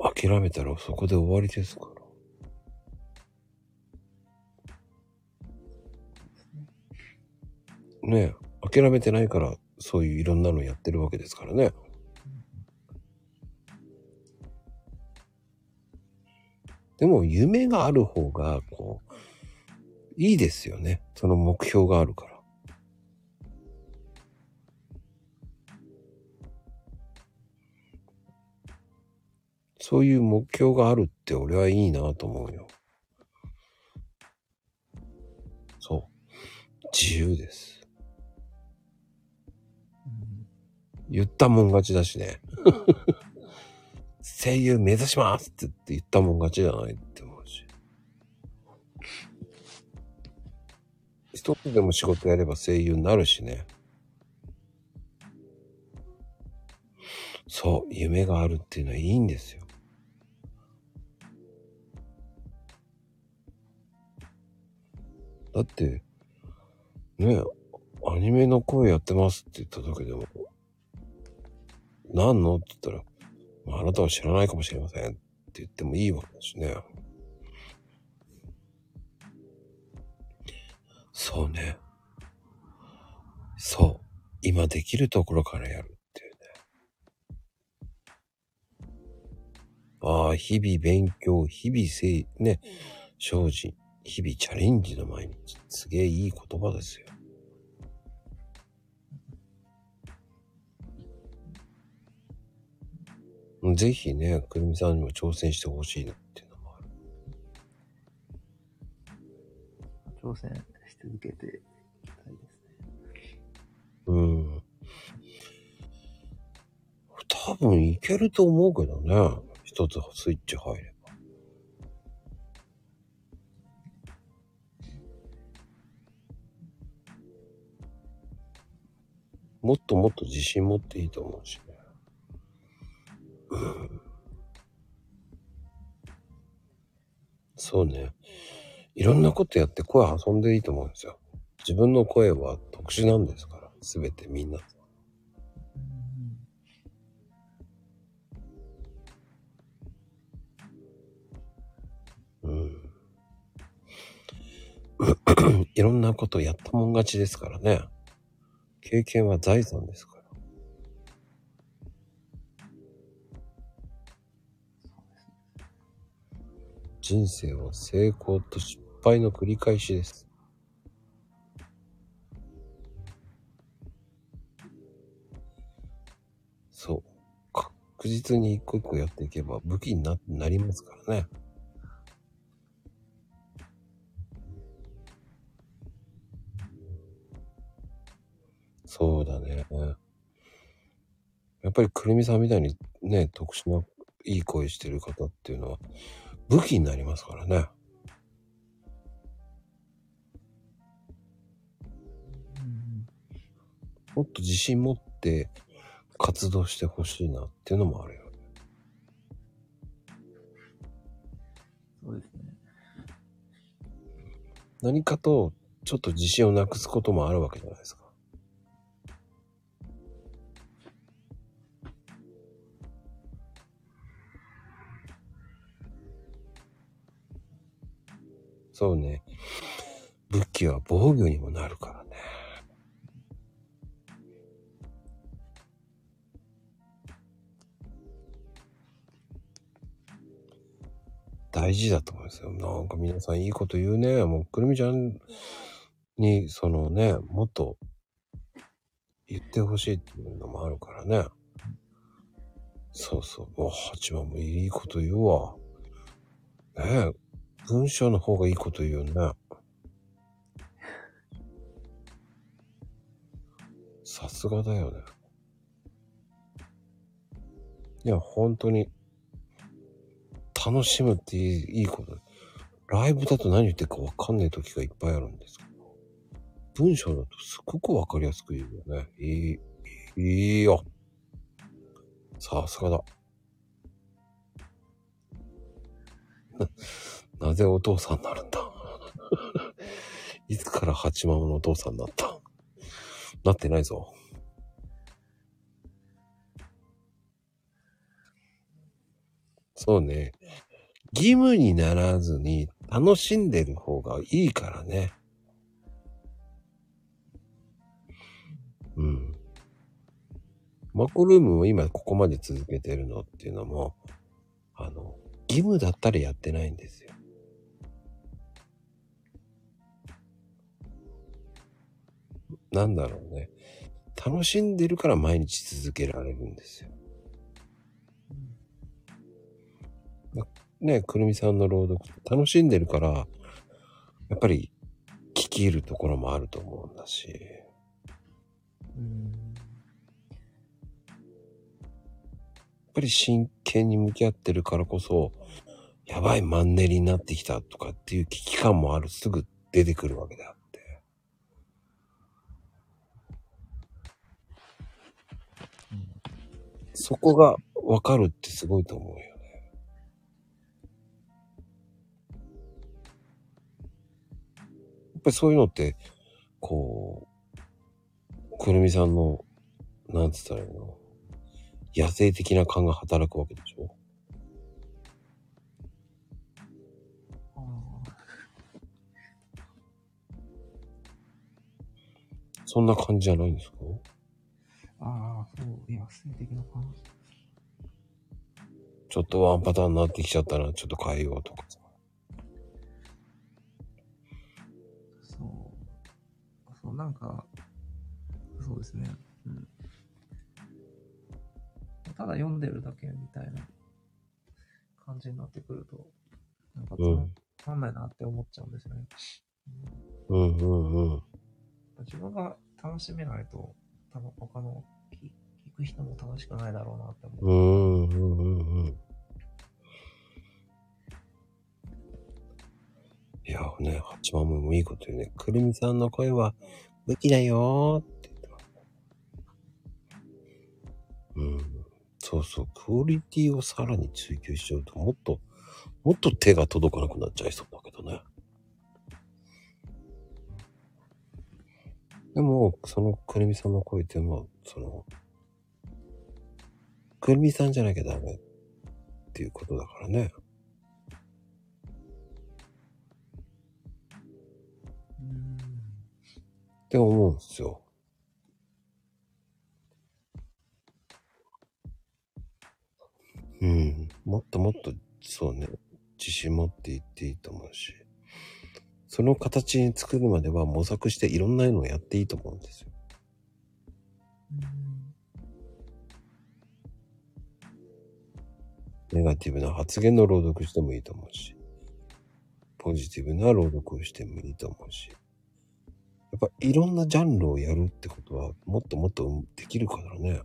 諦めたらそこで終わりですから。ねえ、諦めてないから、そういういろんなのやってるわけですからね。でも、夢がある方が、こう、いいですよね。その目標があるから。そういう目標があるって俺はいいなと思うよ。そう。自由です。言ったもん勝ちだしね。<laughs> 声優目指しますって言って言ったもん勝ちじゃないって思うし。一つでも仕事やれば声優になるしね。そう、夢があるっていうのはいいんですよ。だって、ねえ、アニメの声やってますって言っただけでも、何のって言ったら、まあ、あなたは知らないかもしれませんって言ってもいいわけだしね。そうね。そう。今できるところからやるっていうね。ああ、日々勉強、日々せい、ね、精進、日々チャレンジの毎日。すげえいい言葉ですよ。ぜひね、くるみさんにも挑戦してほしいなっていうのもある。挑戦し続けていきたいですね。うん。多分いけると思うけどね。一つスイッチ入れもっともっと自信持っていいと思うしね。うん。そうね。いろんなことやって声遊んでいいと思うんですよ。自分の声は特殊なんですから。すべてみんな。うん。<clears throat> いろんなことやったもん勝ちですからね。経験は財産ですから。人生は成功と失敗の繰り返しです。そう。か着実に一個一個やっていけば武器にななりますからね。そうだね。やっぱりくるみさんみたいにね、特殊ないい声してる方っていうのは武器になりますからね。うんもっと自信持って活動してほしいなっていうのもあるよね。そうですね。何かとちょっと自信をなくすこともあるわけじゃないですか。そうね。武器は防御にもなるからね。大事だと思いますよ。なんか皆さんいいこと言うね。もうくるみちゃんに、そのね、もっと言ってほしいっていうのもあるからね。そうそう。お、八番もいいこと言うわ。ねえ。文章の方がいいこと言うね。さすがだよね。いや、本当に、楽しむっていいいいこと。ライブだと何言ってるかわかんない時がいっぱいあるんですけど。文章だとすっごくわかりやすく言うよね。いい、いいよ。さすがだ。なぜお父さんになるんだ？<laughs> いつから八幡のお父さんになった？なってないぞ。そうね。義務にならずに楽しんでる方がいいからね。うん。マコルームを今ここまで続けてるのっていうのも、あの、義務だったらやってないんですよ。なんだろうね。楽しんでるから毎日続けられるんですよ。ね、くるみさんの朗読楽しんでるから、やっぱり聞き入るところもあると思うんだし。やっぱり真剣に向き合ってるからこそ、やばいマンネリになってきたとかっていう危機感もある、すぐ出てくるわけであって。そこがわかるってすごいと思うよね。やっぱりそういうのって、こう、くるみさんの、なんつったらいいの？野生的な感が働くわけでしょ？あそんな感じじゃないんですか？ああ、そう、いや、性的な感じ。ちょっとワンパターンになってきちゃったな、ちょっと変えようとか。そう。そう、なんか、そうですね。うん。ただ読んでるだけみたいな感じになってくると、なんかつうんまんないなって思っちゃうんですよね。うんうんうん。うん自分が楽しめないと、多分他の聞く人も楽しくないだろうなって思う。うんうんうんうん。いやね、八幡もいいこと言うね。くるみさんの声は武器だよって言ってます。うん。そうそう。クオリティをさらに追求しちゃうと、もっと、もっと手が届かなくなっちゃいそうだけどね。でも、そのくるみさんの声っていう、その、くるみさんじゃなきゃダメっていうことだからね。って思うんですよ。うん。もっともっと、そうね、自信持っていっていいと思うし、その形に作るまでは模索していろんなのをやっていいと思うんですよ。ネガティブな発言の朗読してもいいと思うし、ポジティブな朗読をしてもいいと思うし、やっぱいろんなジャンルをやるってことは、もっともっとできるからね。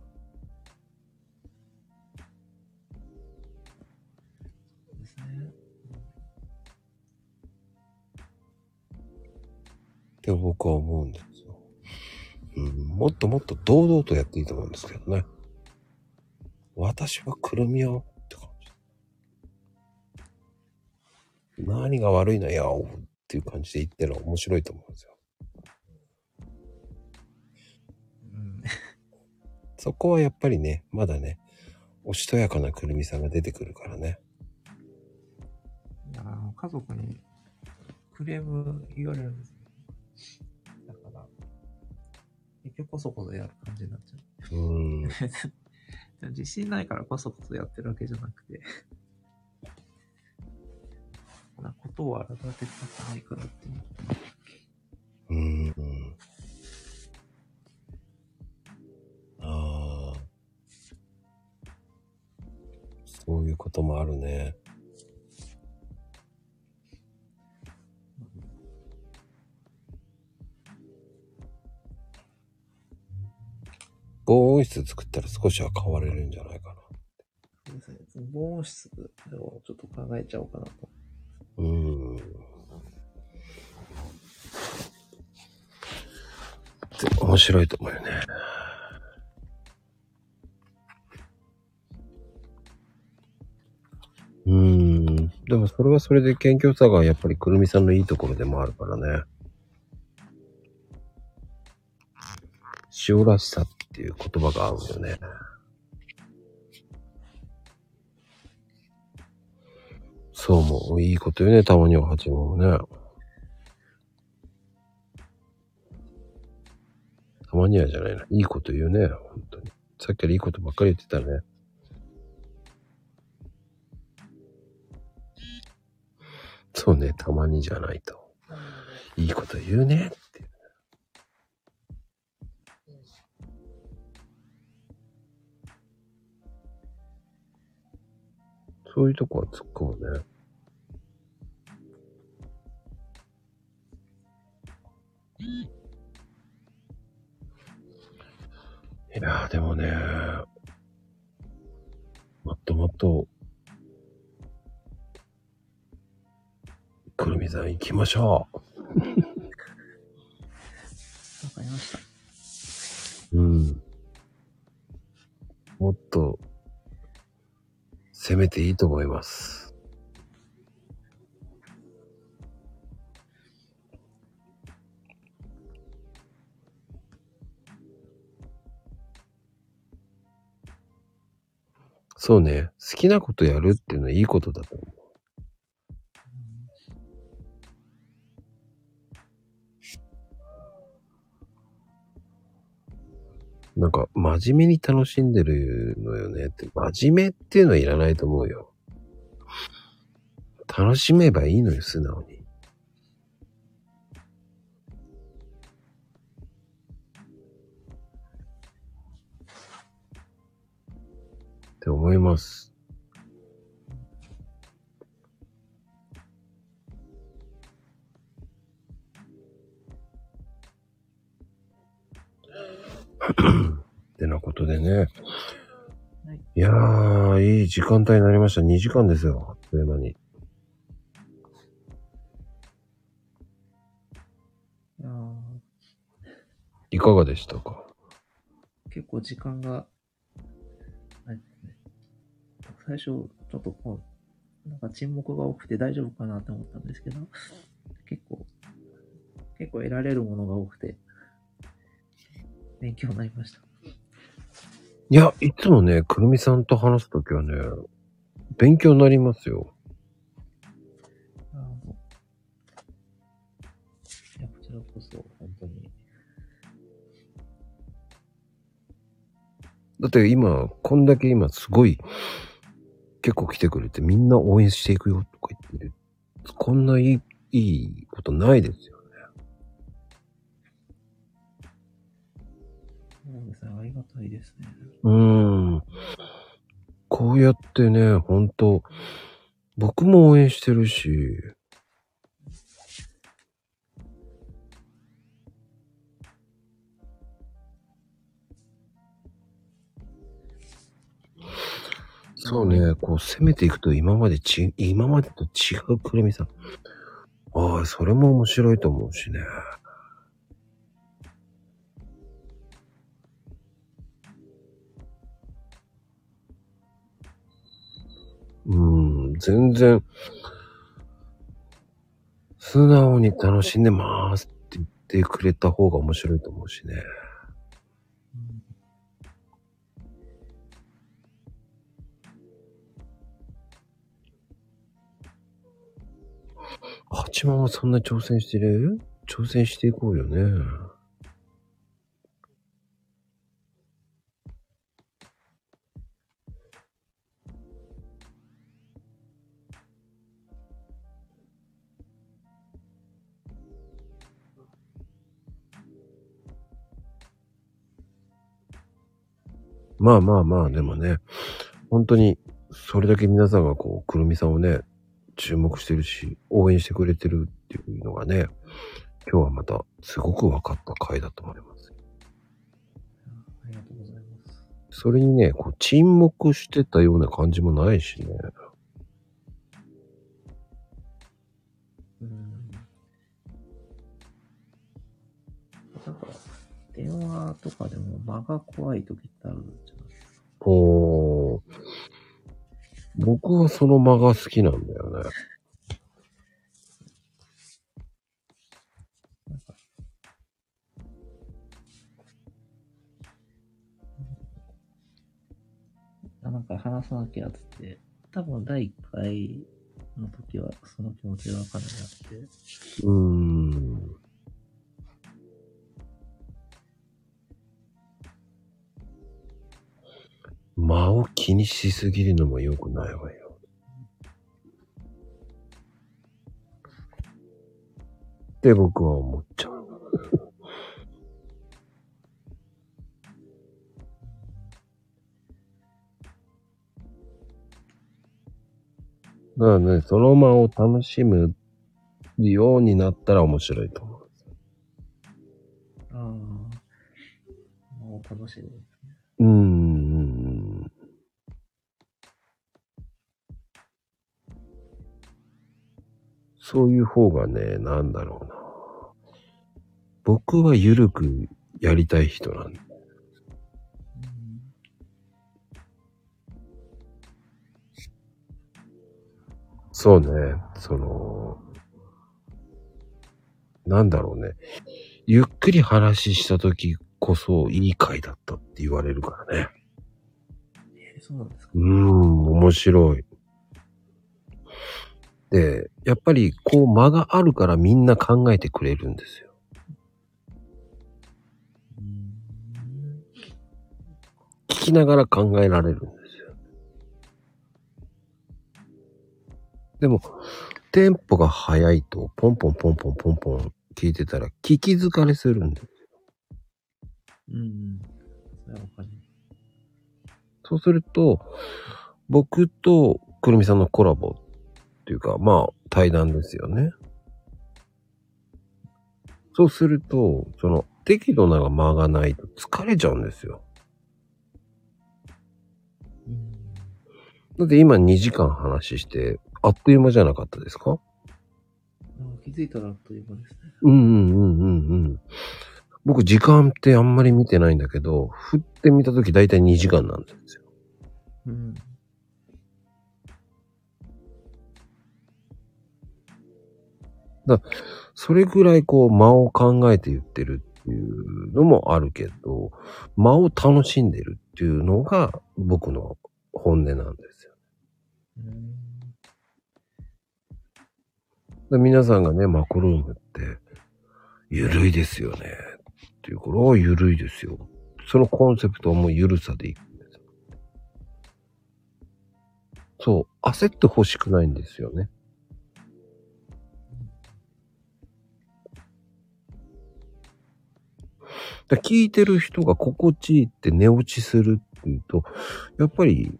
って僕は思うんですよ。うん、もっともっと堂々とやっていいと思うんですけどね。私はくるみよって感じ。何が悪いのよっていう感じで言ってるのは面白いと思うんですよ。うん。そこはやっぱりね、まだね、おしとやかなくるみさんが出てくるからね。いや、あの家族にクレーム言われるんですよ。だから、結局こそこそやる感じになっちゃう。うん。<laughs> 自信ないからこそこそやってるわけじゃなくて、なことを荒立てたくないからっていう。うん。ああ。そういうこともあるね。防音室作ったら少しは変われるんじゃないかな。防音室をちょっと考えちゃおうかなと。うーん。面白いと思うよね。うん。でもそれはそれで謙虚さがやっぱりくるみさんのいいところでもあるからね。塩らしさっていう言葉が合うよね。そうも、いいことよね、たまには八もね。たまにはじゃないな。いいこと言うね、本当に。さっきからいいことばっかり言ってたね。そうね、たまにじゃないと。いいこと言うねっそういうとこは突っ込むね。いやーでもね、もっともっと、くるみさん行きましょわかりました。う。うん。もっと、攻めていいと思います。そうね。好きなことやるっていうのはいいことだと思う。なんか、真面目に楽しんでるのよねって。真面目っていうのはいらないと思うよ。楽しめばいいのよ、素直に。って思います。ってなことでね。はいいやー、いい時間帯になりました。2時間ですよ。あっという間に。いやーいかがでしたか？結構時間が、あれですね。最初、ちょっとこう、なんか沈黙が多くて大丈夫かなって思ったんですけど、結構、結構得られるものが多くて、勉強になりました。いや、いつもね、くるみさんと話すときはね、勉強になりますよ。いや、こちらこそ、本当に。だって今、こんだけ今すごい、結構来てくれてみんな応援していくよとか言ってる。こんないい、いいことないですよですね、ありがたいですね。うーん。こうやってね、ほんと、僕も応援してるし、そうね、こう攻めていくと今までち、今までと違うくるみさん。ああ、それも面白いと思うしね。うん、全然、素直に楽しんでますって言ってくれた方が面白いと思うしね。八幡はそんな挑戦してる？挑戦していこうよね。まあまあまあ、でもね、本当に、それだけ皆さんがこう、くるみさんをね、注目してるし、応援してくれてるっていうのがね、今日はまたすごく分かった回だと思います。ありがとうございます。それにね、こう沈黙してたような感じもないしね。うん。なんか、電話とかでも間が怖い時ってあるじゃない。おー。僕はその間が好きなんだよね。なんか、話さなきゃって、多分第1回の時はその気持ちがかなりあって、うーん。間を気にしすぎるのも良くないわよ。って僕は思っちゃう。だからね、その間を楽しむようになったら面白いと思う。ああ、もう楽しいそういう方がね、なんだろうな。僕は緩くやりたい人なんで。うんそうね、その、なんだろうね。ゆっくり話した時こそいい回だったって言われるからね。えーそうなんですか？うーん、面白い。で、やっぱりこう間があるからみんな考えてくれるんですよ。うん聞きながら考えられるんですよ。でも、テンポが速いと、ポンポンポンポンポンポン聞いてたら聞き疲れするんです。うんうん。それはわかります。そうすると、僕とくるみさんのコラボっていうか、まあ、対談ですよね。そうすると、その、適度な間がないと疲れちゃうんですよ。うんだって今2時間話して、あっという間じゃなかったですか？あ気づいたらあっという間ですね。うんうんうんうんうん。僕時間ってあんまり見てないんだけど、振ってみたとき大体2時間なんですよ。うん。それぐらいこう間を考えて言ってるっていうのもあるけど、間を楽しんでるっていうのが僕の本音なんですよ。うんで皆さんがね、マコルームって、ゆるいですよね。っていうから、あゆるいですよ。そのコンセプトはもうゆるさでいくんですよ。そう、焦ってほしくないんですよね。だ聞いてる人が心地いいって寝落ちするっていうと、やっぱり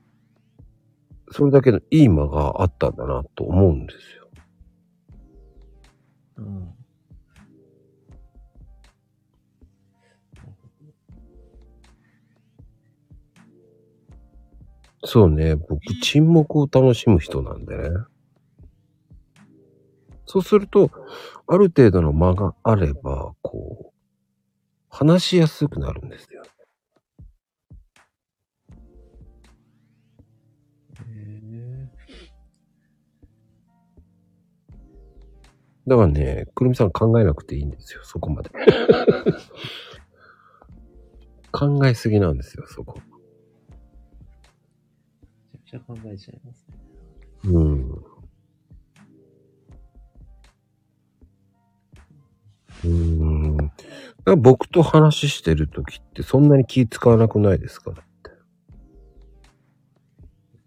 それだけのいい間があったんだなと思うんですよ。うん。そうね、僕、沈黙を楽しむ人なんでね。そうすると、ある程度の間があれば、こう、話しやすくなるんですよ。だからね、くるみさん考えなくていいんですよ、そこまで。<laughs> 考えすぎなんですよ、そこ。めちゃくちゃ考えちゃいますね。うん。うーん。僕と話してるときってそんなに気使わなくないですか？だって。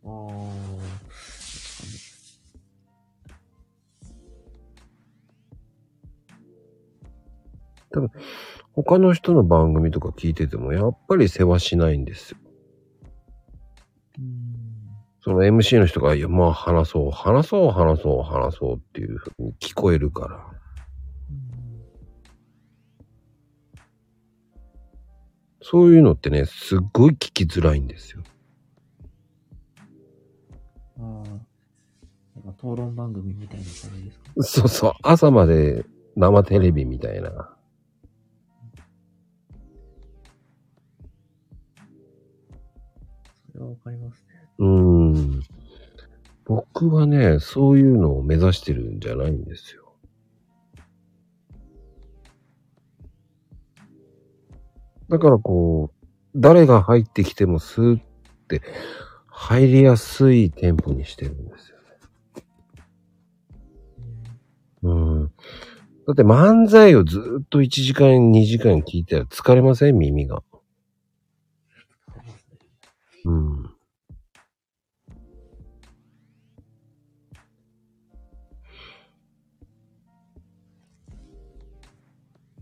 ああ。他の人の番組とか聞いててもやっぱり世話しないんですよ。うん。その MC の人が、いや、まあ話そう、話そう、話そう、話そうっていう風に聞こえるから。そういうのってね、すっごい聞きづらいんですよ。ああ。なんか討論番組みたいな感じですか？そうそう、朝まで生テレビみたいな。それはわかりますね。うーん。僕はね、そういうのを目指してるんじゃないんですよ。だからこう、誰が入ってきてもスーって入りやすいテンポにしてるんですよね。うん。だって漫才をずっと1時間、2時間聞いたら疲れません？耳が。うん。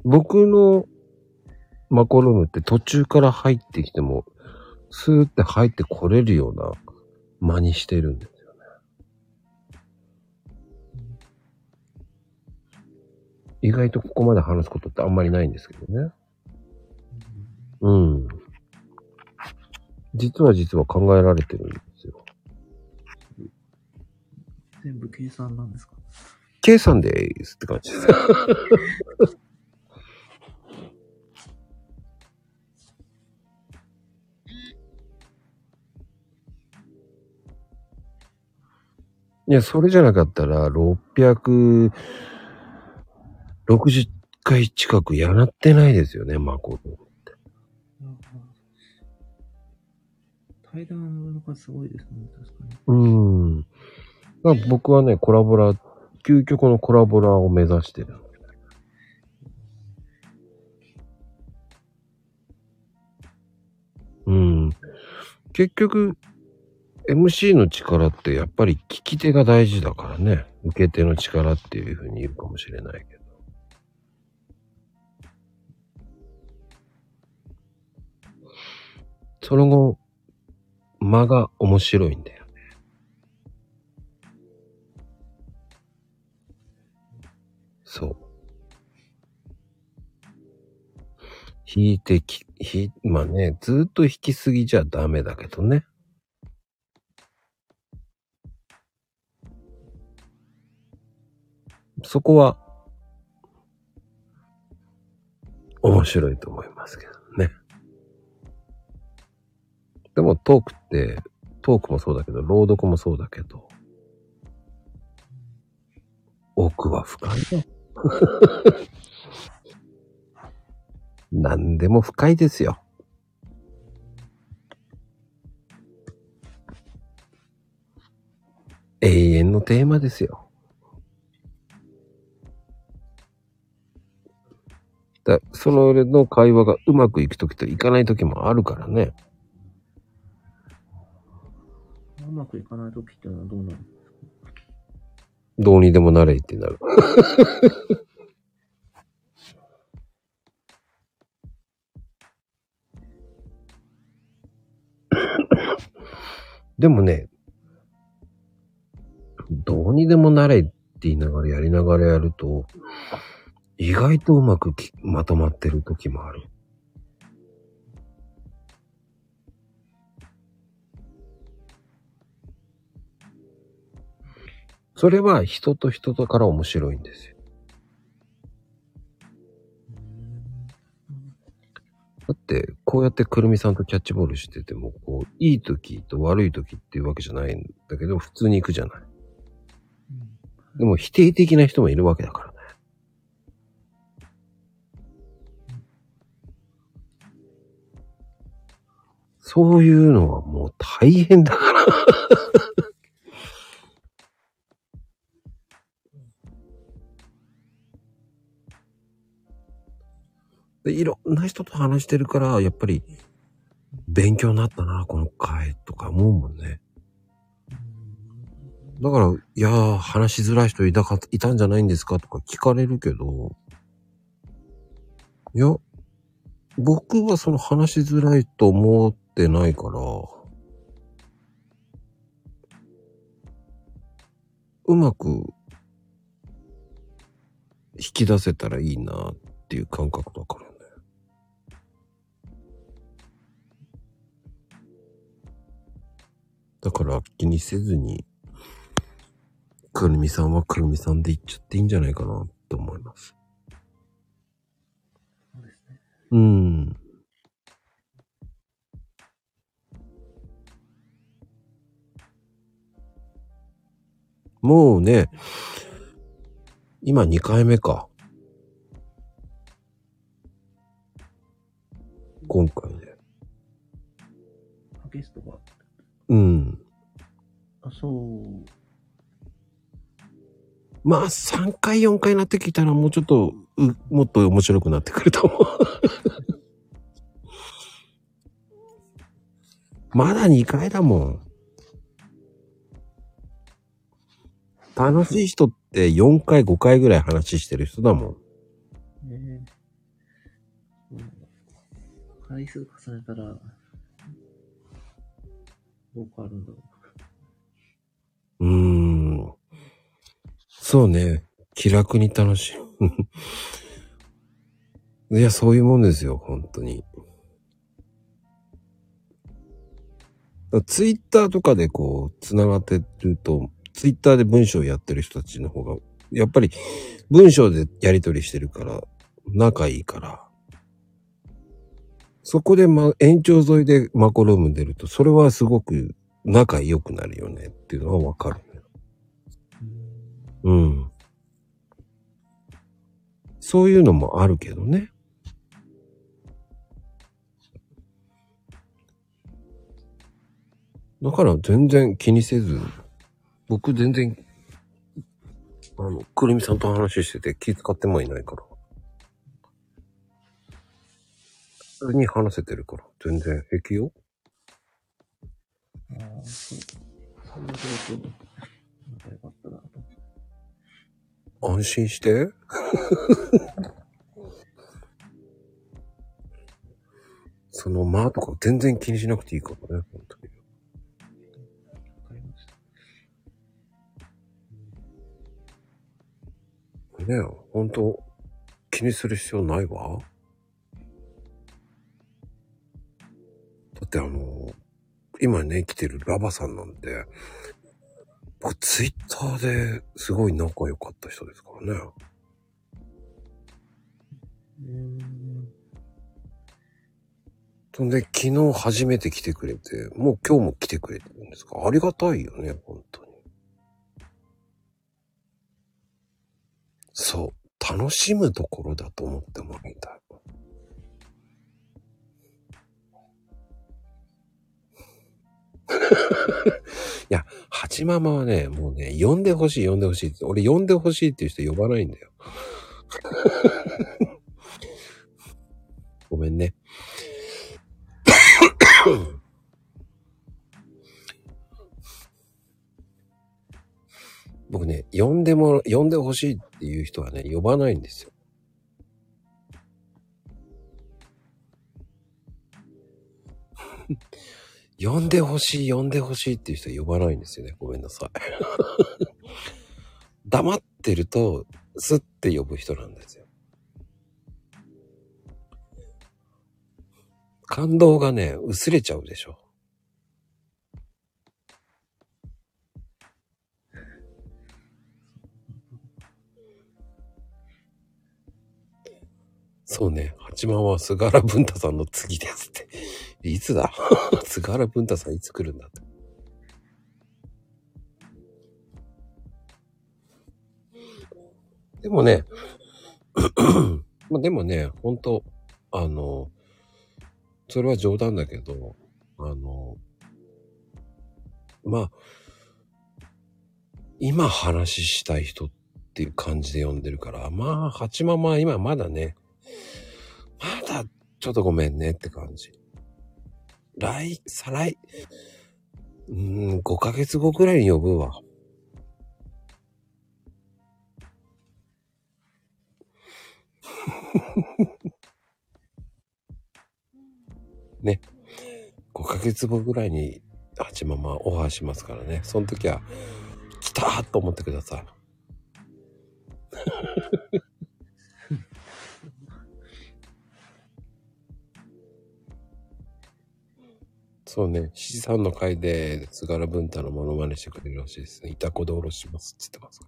僕のマコルームって途中から入ってきても、スーって入ってこれるような間にしてるんですよね。意外とここまで話すことってあんまりないんですけどね。うん。実は実は考えられてるんですよ。全部計算なんですか？計算でーすって感じです。いや、それじゃなかったら、660回近くやらってないですよね、マコル。対談の数すごいですね、確かに。うーん。まあ僕はね、コラボラ、究極のコラボラーを目指してる。うん。結局、MC の力ってやっぱり聞き手が大事だからね。受け手の力っていうふうに言うかもしれないけど。その後、間が面白いんだよね。そう。弾いてき、弾い、まあね、ずっと弾きすぎじゃダメだけどね。そこは、面白いと思いますけどね。でもトークって、トークもそうだけど、朗読もそうだけど、奥は深いよ。何でも深いですよ。永遠のテーマですよ。だその上の会話がうまくいくときといかないときもあるからね。うまくいかないときっていうのはどうなる？どうにでもなれってなる。<laughs> でもね、でもなれって言いながらやりながらやると、意外とうまくきまとまってる時もある。それは人と人とから面白いんですよ。だって、こうやってくるみさんとキャッチボールしてても、こう、いい時と悪い時っていうわけじゃないんだけど、普通に行くじゃない。でも否定的な人もいるわけだからそういうのはもう大変だから。<laughs> でいろんな人と話してるから、やっぱり勉強になったな、この回とか思うもんね。だから、いやー、話しづらい人いたか、いたんじゃないんですかとか聞かれるけど、いや、僕はその話しづらいと思ってないから、うまく引き出せたらいいなっていう感覚だからね。だから気にせずに、くるみさんはくるみさんで言っちゃっていいんじゃないかなって思います。そうですね。うん。もうね、今2回目か。今回で。ゲストが、うん。あ、そう、まあ、3回、4回になってきたらもうちょっと、うもっと面白くなってくると思う。<laughs> まだ2回だもん。楽しい人って4回、5回ぐらい話してる人だもん。ねそう回数重ねたら、どう変わるんだろうーん。そうね。気楽に楽しい。<laughs> いや、そういうもんですよ、本当に。ツイッターとかでこう、繋がってると、ツイッターで文章やってる人たちの方が、やっぱり文章でやり取りしてるから、仲いいから。そこでま、延長沿いでマコルーム出ると、それはすごく仲良くなるよねっていうのはわかる。うん。そういうのもあるけどね。だから全然気にせず、僕全然、あの、くるみさんと話してて気使ってもいないから。普通に話せてるから、全然平気よ。う。ああ、そう。そういう状況で、仲良かったなと思って。安心して。<laughs> その間とか全然気にしなくていいからね、本当に。ねえ、本当気にする必要ないわ。だってあの、今ね、来てるラバさんなんて、僕ツイッターですごい仲良かった人ですからね。そんで、昨日初めて来てくれて、もう今日も来てくれてるんですか？ありがたいよね、本しむところだと思ってもらいたい。<laughs> いや、ハチママはね、もうね、呼んでほしい、呼んでほしいって。俺呼んでほしいっていう人呼ばないんだよ。ごめんね。僕ね、呼んでも、呼んでほしいっていう人はね、呼ばないんですよ。<laughs> 呼んでほしい、呼んでほしいっていう人は呼ばないんですよね。ごめんなさい。<laughs> 黙ってると、スッて呼ぶ人なんですよ。感動がね、薄れちゃうでしょ。そうね、八幡は菅原文太さんの次ですって。<laughs> いつだ？<laughs> 菅原文太さんいつ来るんだって。でもね、ま <clears throat> あでもね、本当あの、それは冗談だけど、あの、まあ、今話したい人っていう感じで呼んでるから、まあ、八ママは今まだね、まだちょっとごめんねって感じ。来、再来、うーん、5ヶ月後くらいに呼ぶわ。<laughs> ね。5ヶ月後ぐらいに、八ママオファーしますからね。その時は、来たーと思ってください。そうね、七三の回で菅原文太のモノマネしてくれるらしいですね。いたこでおろしますって言ってます。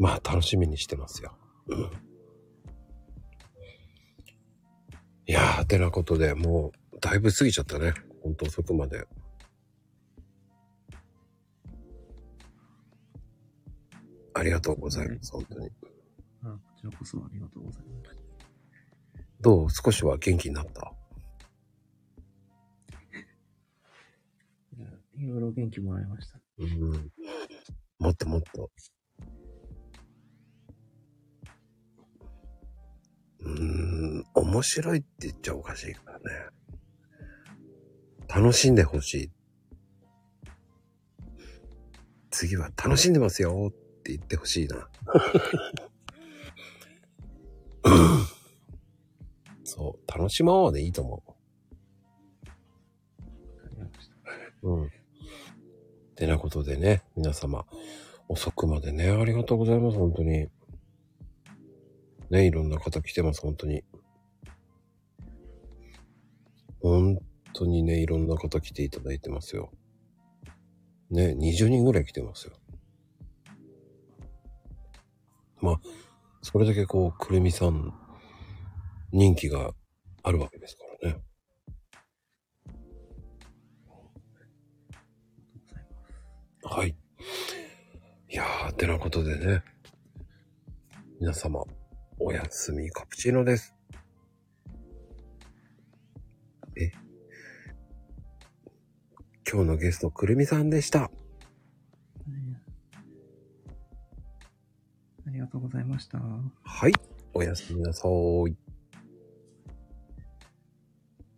まあ、楽しみにしてますよ。うん。いやー、てなことでもう、だいぶ過ぎちゃったね。ほんと遅くまで。ありがとうございます、本当に。あこちらこそありがとうございます。どう？少しは元気になった？いろいろ元気もらいました。うん。もっともっと。うーん、面白いって言っちゃおかしいからね。楽しんでほしい。次は楽しんでますよって言ってほしいな。<laughs> そう、楽しもうでいいと思。う。うん。てなことでね、皆様、遅くまでね、ありがとうございます、本当に。ね、いろんな方来てます、本当に。本当にね、いろんな方来ていただいてますよ。ね、20人ぐらい来てますよ。まあ、それだけこう、くるみさん、人気があるわけですかはい。いやー、てなことでね。皆様、おやすみカプチーノです。え？今日のゲスト、くるみさんでした。ありがとうございました。はい。おやすみなさーい。